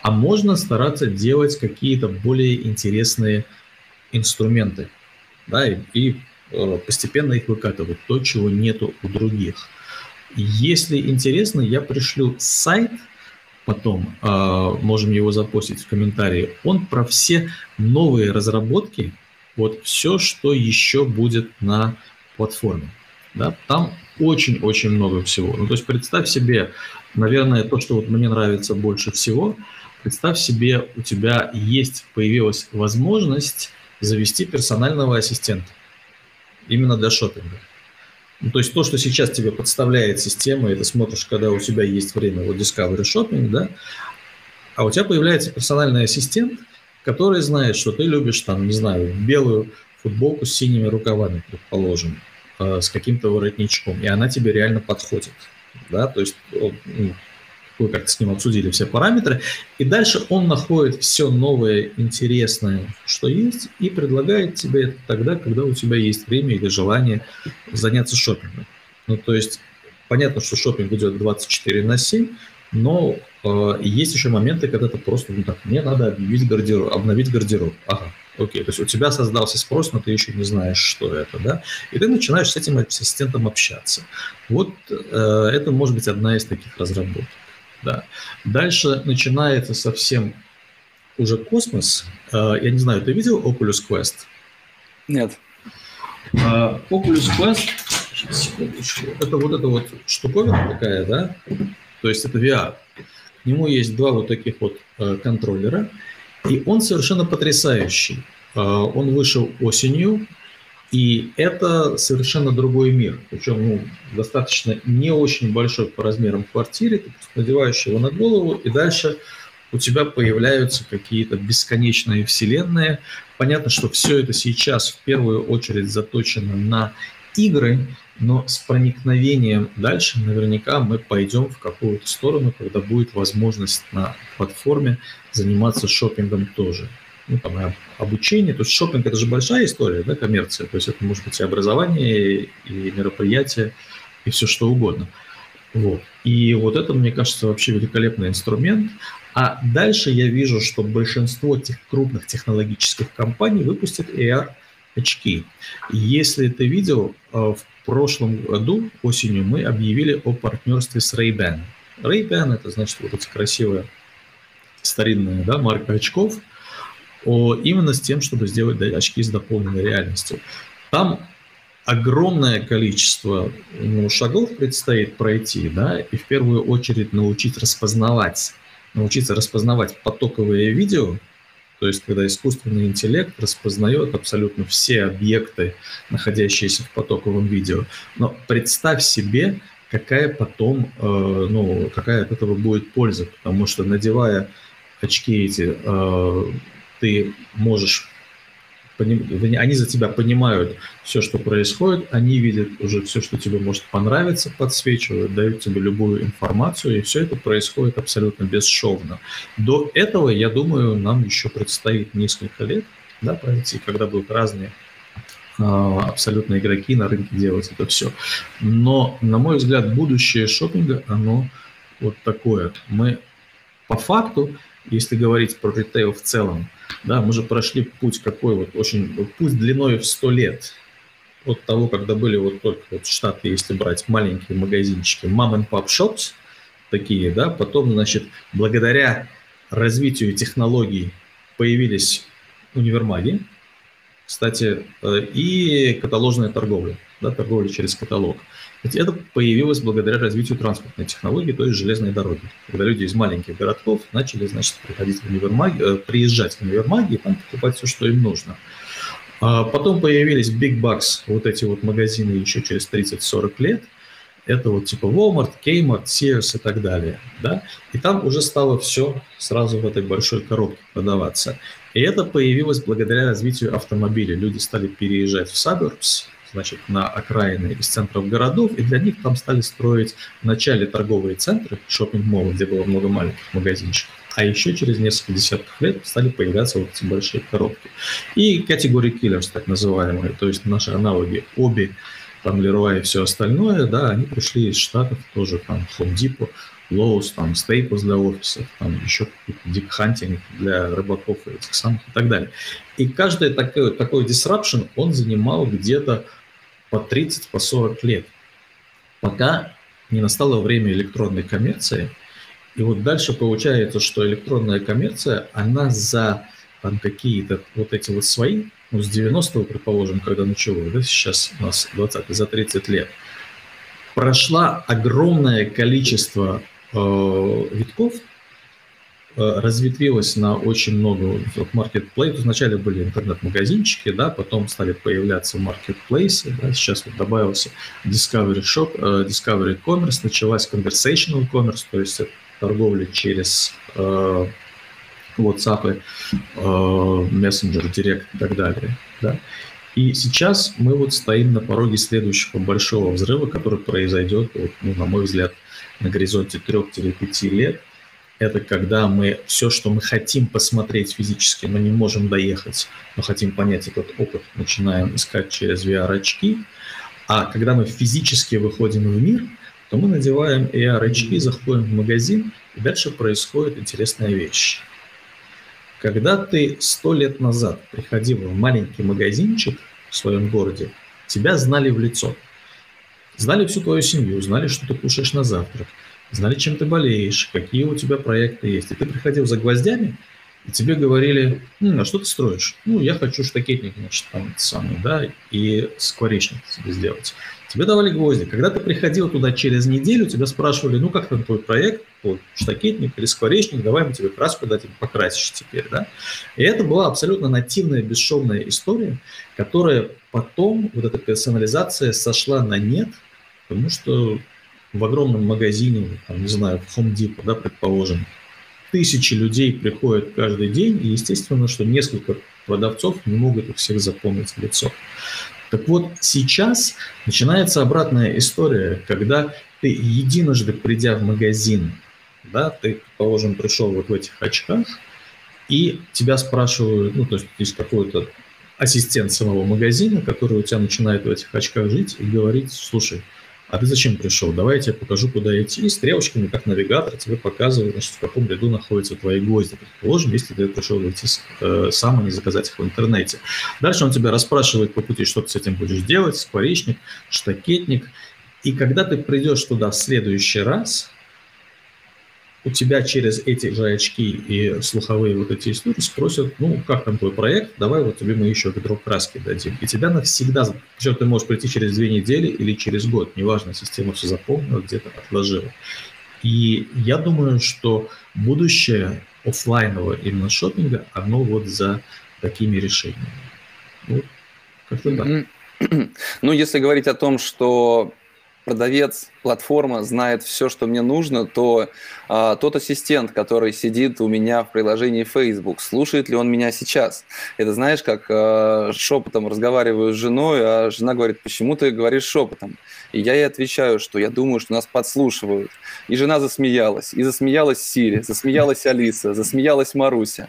а можно стараться делать какие-то более интересные инструменты, да, и, и постепенно их выкатывать, то, чего нету у других. Если интересно, я пришлю сайт, потом э, можем его запостить в комментарии. Он про все новые разработки, вот все, что еще будет на платформе. Да? Там очень-очень много всего. Ну, то есть представь себе, наверное, то, что вот мне нравится больше всего, представь себе, у тебя есть, появилась возможность завести персонального ассистента именно для шопинга. Ну, то есть то, что сейчас тебе подставляет система, и ты смотришь, когда у тебя есть время, вот Discovery Shopping, да, а у тебя появляется персональный ассистент, который знает, что ты любишь, там, не знаю, белую футболку с синими рукавами, предположим, э, с каким-то воротничком, и она тебе реально подходит, да, то есть ну, вы как-то с ним обсудили все параметры, и дальше он находит все новое, интересное, что есть, и предлагает тебе это тогда, когда у тебя есть время или желание заняться шопингом. Ну, то есть, понятно, что шопинг идет 24 на 7, но э, есть еще моменты, когда ты просто, ну так, мне надо обновить гардероб, обновить гардероб. Ага, окей, то есть у тебя создался спрос, но ты еще не знаешь, что это, да, и ты начинаешь с этим ассистентом общаться. Вот э, это может быть одна из таких разработок. Да. Дальше начинается совсем уже космос. А, я не знаю, ты видел Oculus Quest?
Нет.
А, Oculus Quest, это вот эта вот штуковина такая, да? То есть это VR. К нему есть два вот таких вот а, контроллера, и он совершенно потрясающий. Он вышел осенью, и это совершенно другой мир, причем ну, достаточно не очень большой по размерам квартиры, ты надеваешь его на голову, и дальше у тебя появляются какие-то бесконечные вселенные. Понятно, что все это сейчас в первую очередь заточено на игры, но с проникновением дальше наверняка мы пойдем в какую-то сторону, когда будет возможность на платформе заниматься шопингом тоже ну, там, обучение. То есть шопинг – это же большая история, да, коммерция. То есть это может быть и образование, и мероприятие, и все что угодно. Вот. И вот это, мне кажется, вообще великолепный инструмент. А дальше я вижу, что большинство тех крупных технологических компаний выпустят AR очки. Если ты видел, э, в прошлом году осенью мы объявили о партнерстве с Ray-Ban. Ray-Ban – это значит вот эти красивые старинная да, марка очков – именно с тем, чтобы сделать очки с дополненной реальностью. Там огромное количество ну, шагов предстоит пройти, да, и в первую очередь научить распознавать, научиться распознавать потоковые видео, то есть когда искусственный интеллект распознает абсолютно все объекты, находящиеся в потоковом видео. Но представь себе, какая потом, э, ну, какая от этого будет польза, потому что надевая очки эти э, ты можешь они за тебя понимают все, что происходит, они видят уже все, что тебе может понравиться, подсвечивают, дают тебе любую информацию, и все это происходит абсолютно бесшовно. До этого, я думаю, нам еще предстоит несколько лет да, пройти, когда будут разные а, абсолютно игроки на рынке делать это все. Но, на мой взгляд, будущее шопинга, оно вот такое. Мы по факту, если говорить про ритейл в целом, да, мы же прошли путь какой вот, очень, путь длиной в 100 лет. От того, когда были вот только вот штаты, если брать маленькие магазинчики, mom and pop shops, такие, да, потом, значит, благодаря развитию технологий появились универмаги, кстати, э, и каталожная торговля, да, торговля через каталог. Это появилось благодаря развитию транспортной технологии, то есть железной дороги. Когда люди из маленьких городков начали, значит, приходить в универмаги, э, приезжать в универмаги и там покупать все, что им нужно. А потом появились Big Bucks, вот эти вот магазины еще через 30-40 лет. Это вот типа Walmart, Kmart, Sears и так далее. Да? И там уже стало все сразу в этой большой коробке продаваться. И это появилось благодаря развитию автомобиля. Люди стали переезжать в suburbs, значит, на окраины из центров городов, и для них там стали строить вначале торговые центры, шопинг-моллы, где было много маленьких магазинчиков, а еще через несколько десятков лет стали появляться вот эти большие коробки. И category killers, так называемые, то есть наши аналоги, OBI, там Leroy и все остальное, да, они пришли из Штатов, тоже там Home Depot, Lowe's, там Staples для офисов, там еще какой-то Deep Hunting для рыбаков и этих самых и так далее. И каждый такой, такой disruption, он занимал где-то по 30, по 40 лет, пока не настало время электронной коммерции. И вот дальше получается, что электронная коммерция, она за там какие-то вот эти вот свои, ну, с 90-го, предположим, когда начало, да, сейчас у нас 20 за 30 лет, прошла огромное количество э, витков, разветвилось на очень много вот, маркетплейсов. Вначале были интернет-магазинчики, да, потом стали появляться маркетплейсы, да, сейчас вот добавился Discovery Shop, э, Discovery Commerce, началась Conversational Commerce, то есть торговля через э, WhatsApp, э, Messenger, Direct и так далее. Да. И сейчас мы вот стоим на пороге следующего большого взрыва, который произойдет, вот, ну, на мой взгляд, на горизонте 3-5 лет. Это когда мы все, что мы хотим посмотреть физически, но не можем доехать, но хотим понять этот опыт, начинаем искать через VR-очки. А когда мы физически выходим в мир, то мы надеваем AR-очки, заходим в магазин, и дальше происходит интересная вещь. Когда ты сто лет назад приходил в маленький магазинчик в своем городе, тебя знали в лицо. Знали всю твою семью, знали, что ты кушаешь на завтрак, знали, чем ты болеешь, какие у тебя проекты есть. И ты приходил за гвоздями, и тебе говорили, ну, а что ты строишь? Ну, я хочу штакетник, значит, там самый, да, и скворечник себе сделать. Тебе давали гвозди. Когда ты приходил туда через неделю, тебя спрашивали, ну, как там твой проект, вот, штакетник или скворечник, давай мы тебе краску дадим, покрасишь теперь, да. И это была абсолютно нативная, бесшовная история, которая потом, вот эта персонализация сошла на нет, потому что в огромном магазине, там, не знаю, в Home Depot, да, предположим, тысячи людей приходят каждый день, и естественно, что несколько продавцов не могут их всех запомнить в лицо. Так вот, сейчас начинается обратная история, когда ты единожды придя в магазин, да, ты, положим, пришел вот в этих очках, и тебя спрашивают, ну, то есть есть какой-то ассистент самого магазина, который у тебя начинает в этих очках жить и говорить, слушай, а ты зачем пришел? Давай я тебе покажу, куда идти. И стрелочками, как навигатор, тебе показывают, значит, в каком ряду находятся твои гвозди. Предположим, если ты пришел идти э, сам, а не заказать их в интернете. Дальше он тебя расспрашивает по пути, что ты с этим будешь делать, скворечник, штакетник. И когда ты придешь туда в следующий раз, у тебя через эти же очки и слуховые вот эти истории спросят, ну, как там твой проект, давай вот тебе мы еще ведро краски дадим. И тебя навсегда, причем ты можешь прийти через две недели или через год, неважно, система все запомнила, где-то отложила. И я думаю, что будущее офлайнового именно шопинга, оно вот за такими решениями. Вот,
как-то так. Ну, если говорить о том, что продавец, платформа знает все, что мне нужно, то а, тот ассистент, который сидит у меня в приложении Facebook, слушает ли он меня сейчас? Это знаешь, как а, шепотом разговариваю с женой, а жена говорит, почему ты говоришь шепотом? И я ей отвечаю, что я думаю, что нас подслушивают. И жена засмеялась. И засмеялась Сири, засмеялась Алиса, засмеялась Маруся.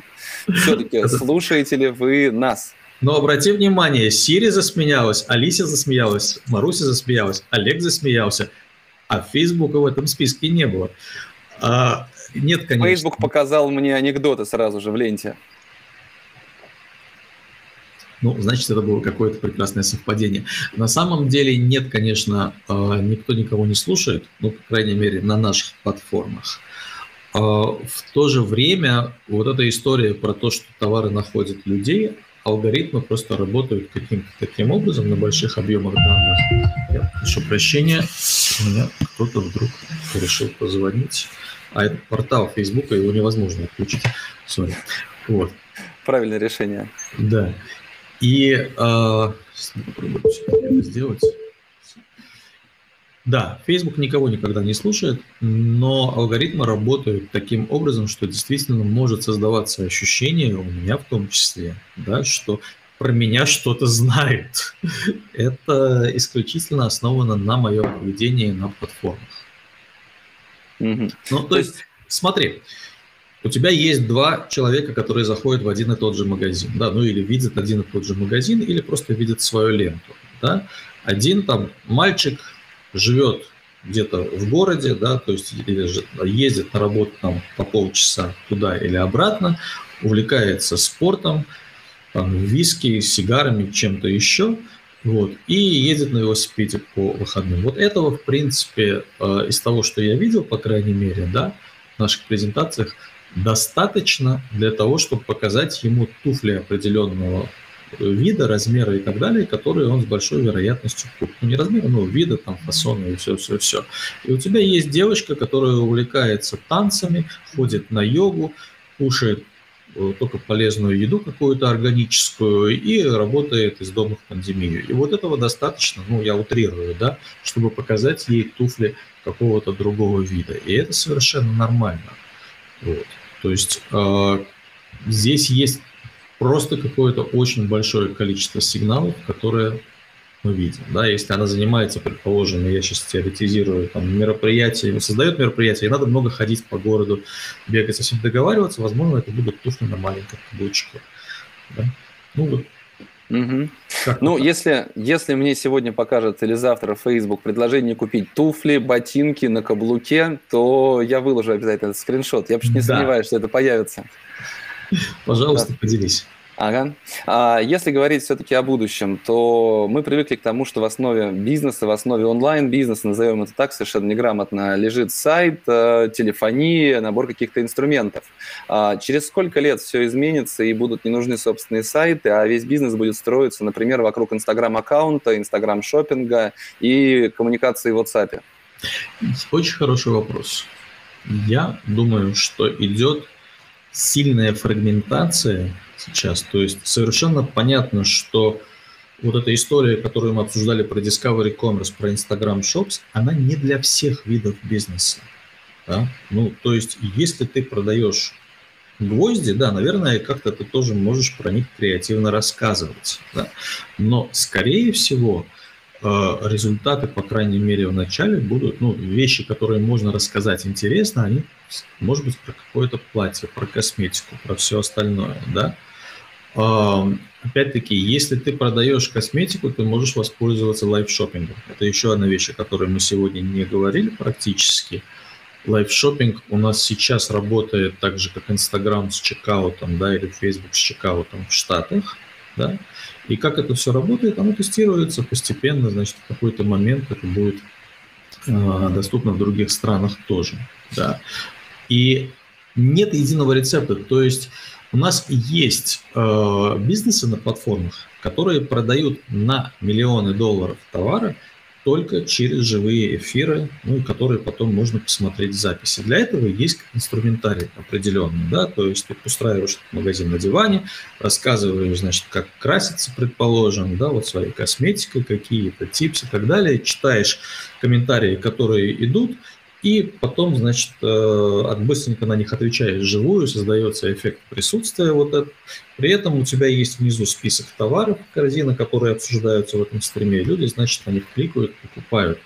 Все-таки слушаете ли вы нас?
Но обрати внимание, Сири засмеялась, Алися засмеялась, Маруся засмеялась, Олег засмеялся, а Фейсбука в этом списке не было. А, нет, конечно.
Фейсбук показал мне анекдоты сразу же в ленте.
Ну, значит, это было какое-то прекрасное совпадение. На самом деле нет, конечно, а, никто никого не слушает, ну, по крайней мере, на наших платформах. А, в то же время вот эта история про то, что товары находят людей, алгоритмы просто работают каким-то таким образом на больших объемах данных. Я прошу прощения, у меня кто-то вдруг решил позвонить. А это портал Фейсбука, его невозможно отключить. Sorry.
Вот. Правильное решение.
Да. И э, попробую это сделать. Да, Facebook никого никогда не слушает, но алгоритмы работают таким образом, что действительно может создаваться ощущение, у меня в том числе, да, что про меня что-то знают. Это исключительно основано на моем поведении на платформах. Mm-hmm. Ну, то есть, смотри, у тебя есть два человека, которые заходят в один и тот же магазин, да, ну или видят один и тот же магазин, или просто видят свою ленту, да. Один там мальчик живет где-то в городе, да, то есть ездит на работу там по полчаса туда или обратно, увлекается спортом, там, виски, сигарами, чем-то еще, вот, и ездит на велосипеде по выходным. Вот этого, в принципе, э, из того, что я видел, по крайней мере, да, в наших презентациях, достаточно для того, чтобы показать ему туфли определенного вида, размера и так далее, которые он с большой вероятностью купит. Ну, не размера, но вида, там, фасона и все-все-все. И у тебя есть девочка, которая увлекается танцами, ходит на йогу, кушает э, только полезную еду какую-то органическую и работает из дома в пандемию. И вот этого достаточно, ну, я утрирую, да, чтобы показать ей туфли какого-то другого вида. И это совершенно нормально. Вот. То есть э, здесь есть просто какое-то очень большое количество сигналов, которые мы видим. Да, если она занимается, предположим, я сейчас теоретизирую, там, мероприятиями, создает мероприятие, и надо много ходить по городу, бегать, со всем договариваться, возможно, это будут туфли на маленьком каблучке. Да?
Ну, вот Угу. Ну, если, если мне сегодня покажет или завтра Facebook предложение купить туфли, ботинки на каблуке, то я выложу обязательно этот скриншот. Я вообще не да. сомневаюсь, что это появится.
Пожалуйста, поделись.
Ага. А если говорить все-таки о будущем, то мы привыкли к тому, что в основе бизнеса, в основе онлайн-бизнеса, назовем это так, совершенно неграмотно, лежит сайт, э, телефония, набор каких-то инструментов. А через сколько лет все изменится и будут не нужны собственные сайты, а весь бизнес будет строиться, например, вокруг Инстаграм-аккаунта, Инстаграм-шоппинга и коммуникации в WhatsApp?
Очень хороший вопрос. Я думаю, что идет сильная фрагментация сейчас. То есть совершенно понятно, что вот эта история, которую мы обсуждали про Discovery Commerce, про Instagram Shops, она не для всех видов бизнеса. Да? Ну, то есть, если ты продаешь гвозди, да, наверное, как-то ты тоже можешь про них креативно рассказывать. Да? Но, скорее всего, результаты, по крайней мере, в начале будут, ну, вещи, которые можно рассказать интересно, они, может быть, про какое-то платье, про косметику, про все остальное, да. Опять-таки, если ты продаешь косметику, ты можешь воспользоваться live shopping ом. Это еще одна вещь, о которой мы сегодня не говорили практически. Live shopping у нас сейчас работает так же, как Инстаграм с checkout ом, да, или Facebook с checkout ом в Штатах, да. И как это все работает, оно тестируется постепенно, значит, в какой-то момент это будет э, доступно в других странах тоже, да. И нет единого рецепта, то есть у нас есть э, бизнесы на платформах, которые продают на миллионы долларов товара только через живые эфиры, ну, которые потом можно посмотреть в записи. Для этого есть инструментарий определенный, да, то есть ты устраиваешь магазин на диване, рассказываешь, значит, как краситься, предположим, да, вот своей косметикой, какие-то типсы и так далее, читаешь комментарии, которые идут, и потом, значит, э, быстренько на них отвечаешь живую, создается эффект присутствия вот это. При этом у тебя есть внизу список товаров, корзина, которые обсуждаются в этом стриме. Люди, значит, на них кликают, покупают.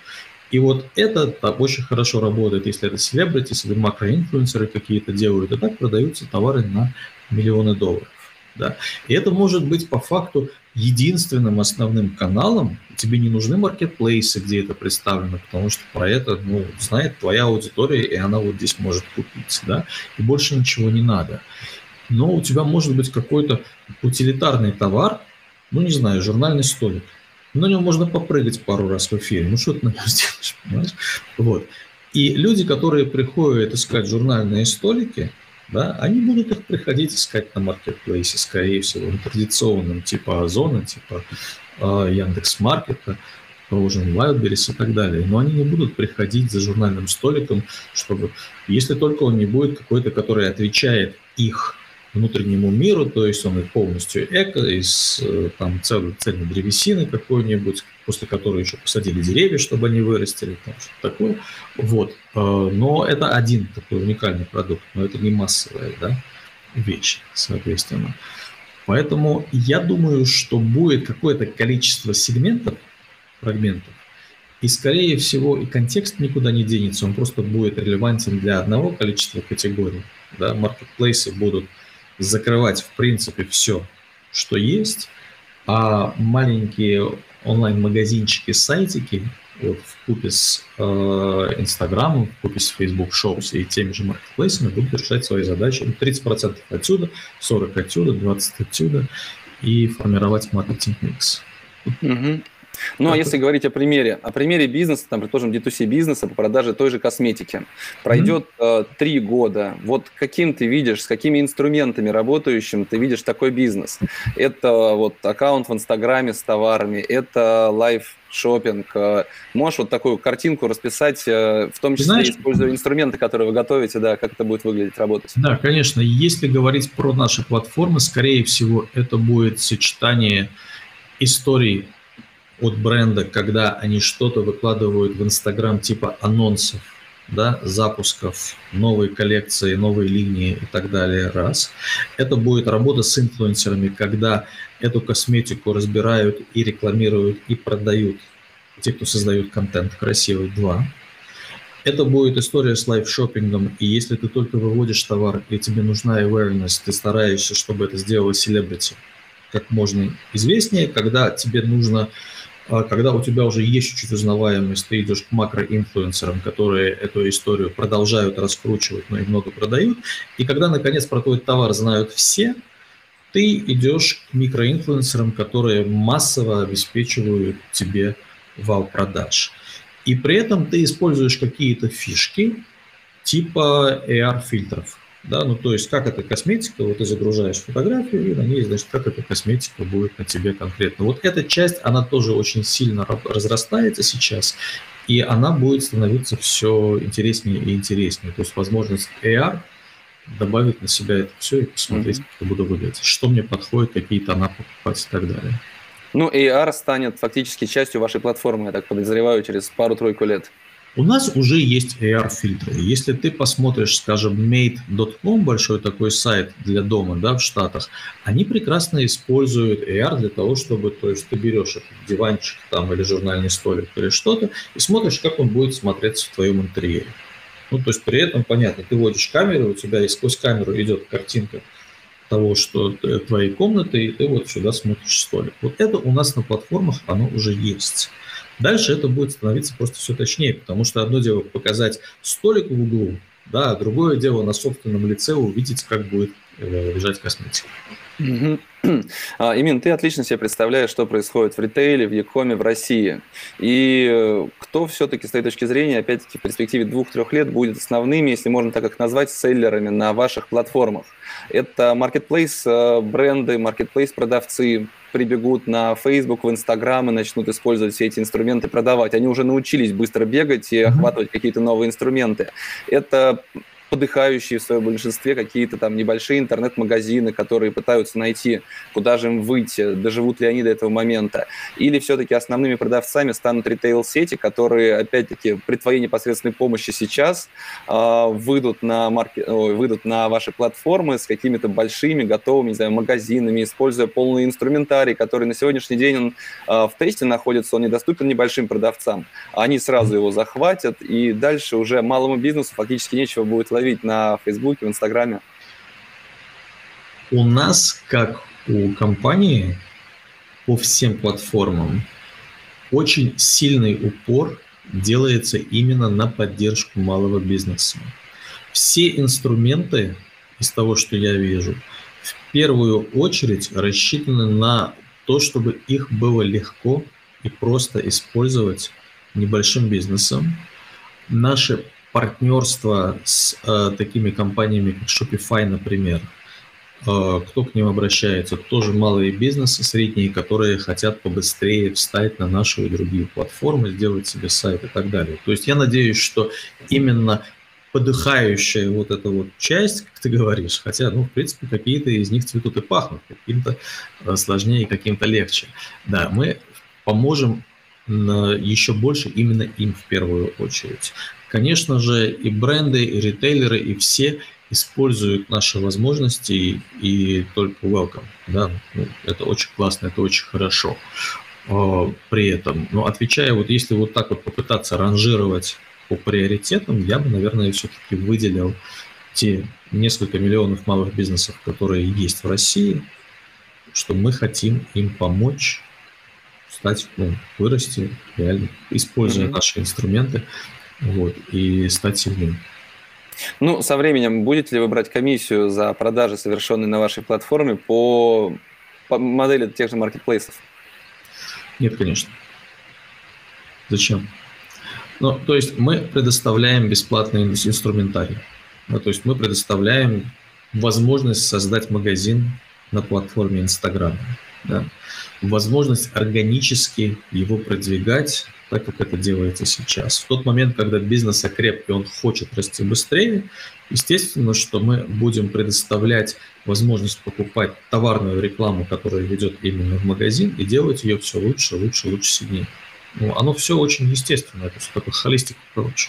И вот это так, очень хорошо работает, если это селебрити, если макроинфлюенсеры какие-то делают, и так продаются товары на миллионы долларов. Да? И это может быть по факту единственным основным каналом, тебе не нужны маркетплейсы, где это представлено, потому что про это ну, знает твоя аудитория, и она вот здесь может купить, да, и больше ничего не надо. Но у тебя может быть какой-то утилитарный товар, ну, не знаю, журнальный столик. На нем можно попрыгать пару раз в эфире. Ну, что ты на нем сделаешь, понимаешь? Вот. И люди, которые приходят искать журнальные столики, да, они будут их приходить искать на маркетплейсе, скорее всего, на традиционном, типа Озона, типа э, Яндекс.Маркета, положим, Wildberries и так далее. Но они не будут приходить за журнальным столиком, чтобы, если только он не будет какой-то, который отвечает их внутреннему миру, то есть он полностью эко, из э, там целой, цельной древесины какой-нибудь, после которой еще посадили деревья, чтобы они вырастили, там что-то такое. Вот. Э, но это один такой уникальный продукт, но это не массовая да, вещь, соответственно. Поэтому я думаю, что будет какое-то количество сегментов, фрагментов, и, скорее всего, и контекст никуда не денется, он просто будет релевантен для одного количества категорий. Да? Маркетплейсы будут закрывать, в принципе, все, что есть, а маленькие онлайн-магазинчики, сайтики вот, в купе с э, Инстаграмом, в купе с Facebook Shows и теми же маркетплейсами будут решать свои задачи. 30% отсюда, 40% отсюда, 20% отсюда и формировать маркетинг-микс.
Угу. Ну, а если говорить о примере, о примере бизнеса, там, предположим, D2C бизнеса по продаже той же косметики, пройдет э, три mm-hmm. года, вот каким ты видишь, с какими инструментами работающим ты видишь такой бизнес? Это вот аккаунт в Инстаграме с товарами, это live shopping. Э, можешь вот такую картинку расписать, э, в том числе Знаешь, используя инструменты, которые вы готовите, да, как это будет выглядеть, работать?
Да, конечно. Если говорить про наши платформы, скорее всего, это будет сочетание историй от бренда, когда они что-то выкладывают в Инстаграм типа анонсов, да, запусков, новой коллекции, новой линии и так далее, раз. Это будет работа с инфлюенсерами, когда эту косметику разбирают и рекламируют, и продают те, кто создают контент красивый, два. Это будет история с live shopping ом, и если ты только выводишь товар, и тебе нужна awareness, ты стараешься, чтобы это сделала селебрити как можно известнее, когда тебе нужно когда у тебя уже есть чуть-чуть узнаваемость, ты идешь к макроинфлюенсерам, которые эту историю продолжают раскручивать, но и много продают. И когда, наконец, про твой товар знают все, ты идешь к микроинфлюенсерам, которые массово обеспечивают тебе вал продаж. И при этом ты используешь какие-то фишки типа AR-фильтров. Да, ну то есть как эта косметика, вот ты загружаешь фотографию, и на ней, значит, как эта косметика будет на тебе конкретно. Вот эта часть, она тоже очень сильно разрастается сейчас, и она будет становиться все интереснее и интереснее. То есть возможность AR добавить на себя это все и посмотреть, mm-hmm. как это буду выглядеть. Что мне подходит, какие тона покупать и так далее.
Ну, AR станет фактически частью вашей платформы, я так подозреваю, через пару-тройку лет.
У нас уже есть AR-фильтры. Если ты посмотришь, скажем, made.com, большой такой сайт для дома да, в Штатах, они прекрасно используют AR для того, чтобы, то есть ты берешь этот диванчик там или журнальный столик или что-то и смотришь, как он будет смотреться в твоем интерьере. Ну, то есть при этом, понятно, ты вводишь камеру, у тебя и сквозь камеру идет картинка того, что твоей комнаты, и ты вот сюда смотришь столик. Вот это у нас на платформах, оно уже есть. Дальше это будет становиться просто все точнее, потому что одно дело показать столик в углу, да, а другое дело на собственном лице увидеть, как будет э, лежать косметика.
А, Имин, ты отлично себе представляешь, что происходит в ритейле, в Якоме, в России. И э, кто все-таки с твоей точки зрения, опять-таки, в перспективе двух-трех лет будет основными, если можно так их назвать, селлерами на ваших платформах? Это маркетплейс э, бренды, маркетплейс продавцы, прибегут на Facebook, в Instagram и начнут использовать все эти инструменты, продавать. Они уже научились быстро бегать и охватывать какие-то новые инструменты. Это подыхающие в своем большинстве какие-то там небольшие интернет-магазины, которые пытаются найти, куда же им выйти, доживут ли они до этого момента. Или все-таки основными продавцами станут ритейл-сети, которые, опять-таки, при твоей непосредственной помощи сейчас э, выйдут, на маркет, выйдут на ваши платформы с какими-то большими, готовыми, не знаю, магазинами, используя полный инструментарий, который на сегодняшний день он, э, в тесте находится, он недоступен небольшим продавцам. Они сразу его захватят, и дальше уже малому бизнесу фактически нечего будет ловить ловить на Фейсбуке, в Инстаграме?
У нас, как у компании, по всем платформам очень сильный упор делается именно на поддержку малого бизнеса. Все инструменты из того, что я вижу, в первую очередь рассчитаны на то, чтобы их было легко и просто использовать небольшим бизнесом. Наши партнерство с э, такими компаниями, как Shopify, например. Э, кто к ним обращается? Тоже малые бизнесы, средние, которые хотят побыстрее встать на нашу и другие платформы, сделать себе сайт и так далее. То есть я надеюсь, что именно подыхающая вот эта вот часть, как ты говоришь, хотя, ну, в принципе, какие-то из них цветут и пахнут, каким-то э, сложнее, каким-то легче. Да, мы поможем еще больше именно им в первую очередь. Конечно же, и бренды, и ритейлеры, и все используют наши возможности и только welcome. Да? Ну, это очень классно, это очень хорошо. А, при этом, но отвечая, вот если вот так вот попытаться ранжировать по приоритетам, я бы, наверное, все-таки выделил те несколько миллионов малых бизнесов, которые есть в России, что мы хотим им помочь стать, ну, вырасти, реально, используя mm-hmm. наши инструменты, вот, и стать сильнее.
Ну, со временем будете ли вы брать комиссию за продажи, совершенные на вашей платформе по, по модели тех же маркетплейсов?
Нет, конечно. Зачем? Ну, то есть мы предоставляем бесплатный инструментарий. Ну, то есть мы предоставляем возможность создать магазин на платформе Instagram. Да? Возможность органически его продвигать так, как это делается сейчас. В тот момент, когда бизнес окреп и он хочет расти быстрее, естественно, что мы будем предоставлять возможность покупать товарную рекламу, которая ведет именно в магазин, и делать ее все лучше, лучше, лучше, сильнее. Ну, оно все очень естественно, это все такой холистик approach,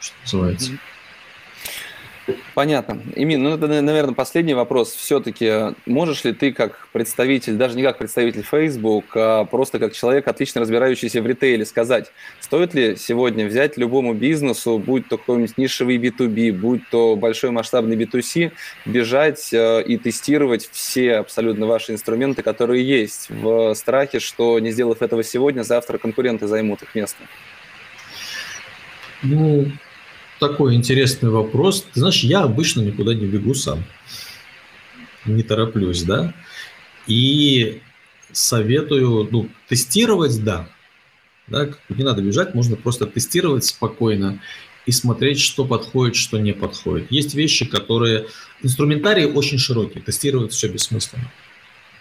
что называется. Mm-hmm.
Понятно. Имин, ну это, наверное, последний вопрос. Все-таки можешь ли ты как представитель, даже не как представитель Facebook, а просто как человек, отлично разбирающийся в ритейле, сказать, стоит ли сегодня взять любому бизнесу, будь то какой-нибудь нишевый B2B, будь то большой масштабный B2C, бежать э, и тестировать все абсолютно ваши инструменты, которые есть, в страхе, что не сделав этого сегодня, завтра конкуренты займут их место?
Ну, такой интересный вопрос. Ты знаешь, я обычно никуда не бегу сам. Не тороплюсь, да? И советую, ну, тестировать, да. да. Не надо бежать, можно просто тестировать спокойно и смотреть, что подходит, что не подходит. Есть вещи, которые... Инструментарий очень широкий, тестировать все бессмысленно.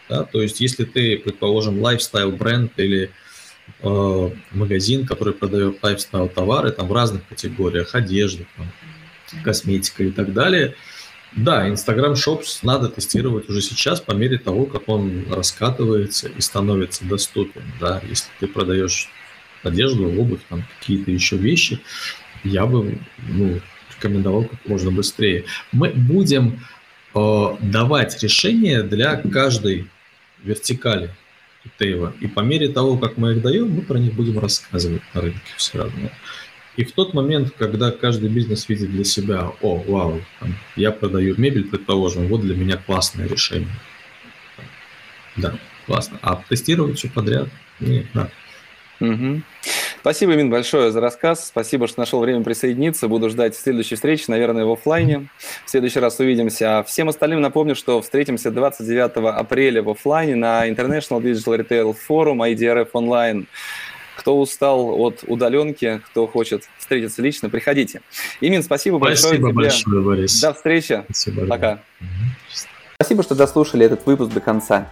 Да? То есть, если ты, предположим, лайфстайл бренд или Э, магазин, который продает лайфстайл товары там в разных категориях, одежда, там, косметика и так далее. Да, Instagram Shops надо тестировать уже сейчас по мере того, как он раскатывается и становится доступен. Да, если ты продаешь одежду, обувь, там какие-то еще вещи, я бы ну, рекомендовал как можно быстрее. Мы будем э, давать решения для каждой вертикали ритейла. И по мере того, как мы их даем, мы про них будем рассказывать на рынке все равно. И в тот момент, когда каждый бизнес видит для себя, о, вау, там, я продаю мебель, предположим, вот для меня классное решение. Да, классно. А тестировать все подряд? Нет, надо.
Угу. Спасибо, Мин, большое за рассказ. Спасибо, что нашел время присоединиться. Буду ждать следующей встречи, наверное, в офлайне. В следующий раз увидимся. А всем остальным напомню, что встретимся 29 апреля в офлайне на International Digital Retail Forum IDRF Online. Кто устал от удаленки, кто хочет встретиться лично, приходите. Имин, спасибо, большое
тебе. большое, Борис.
До встречи. Спасибо. Пока. Спасибо, что дослушали этот выпуск до конца.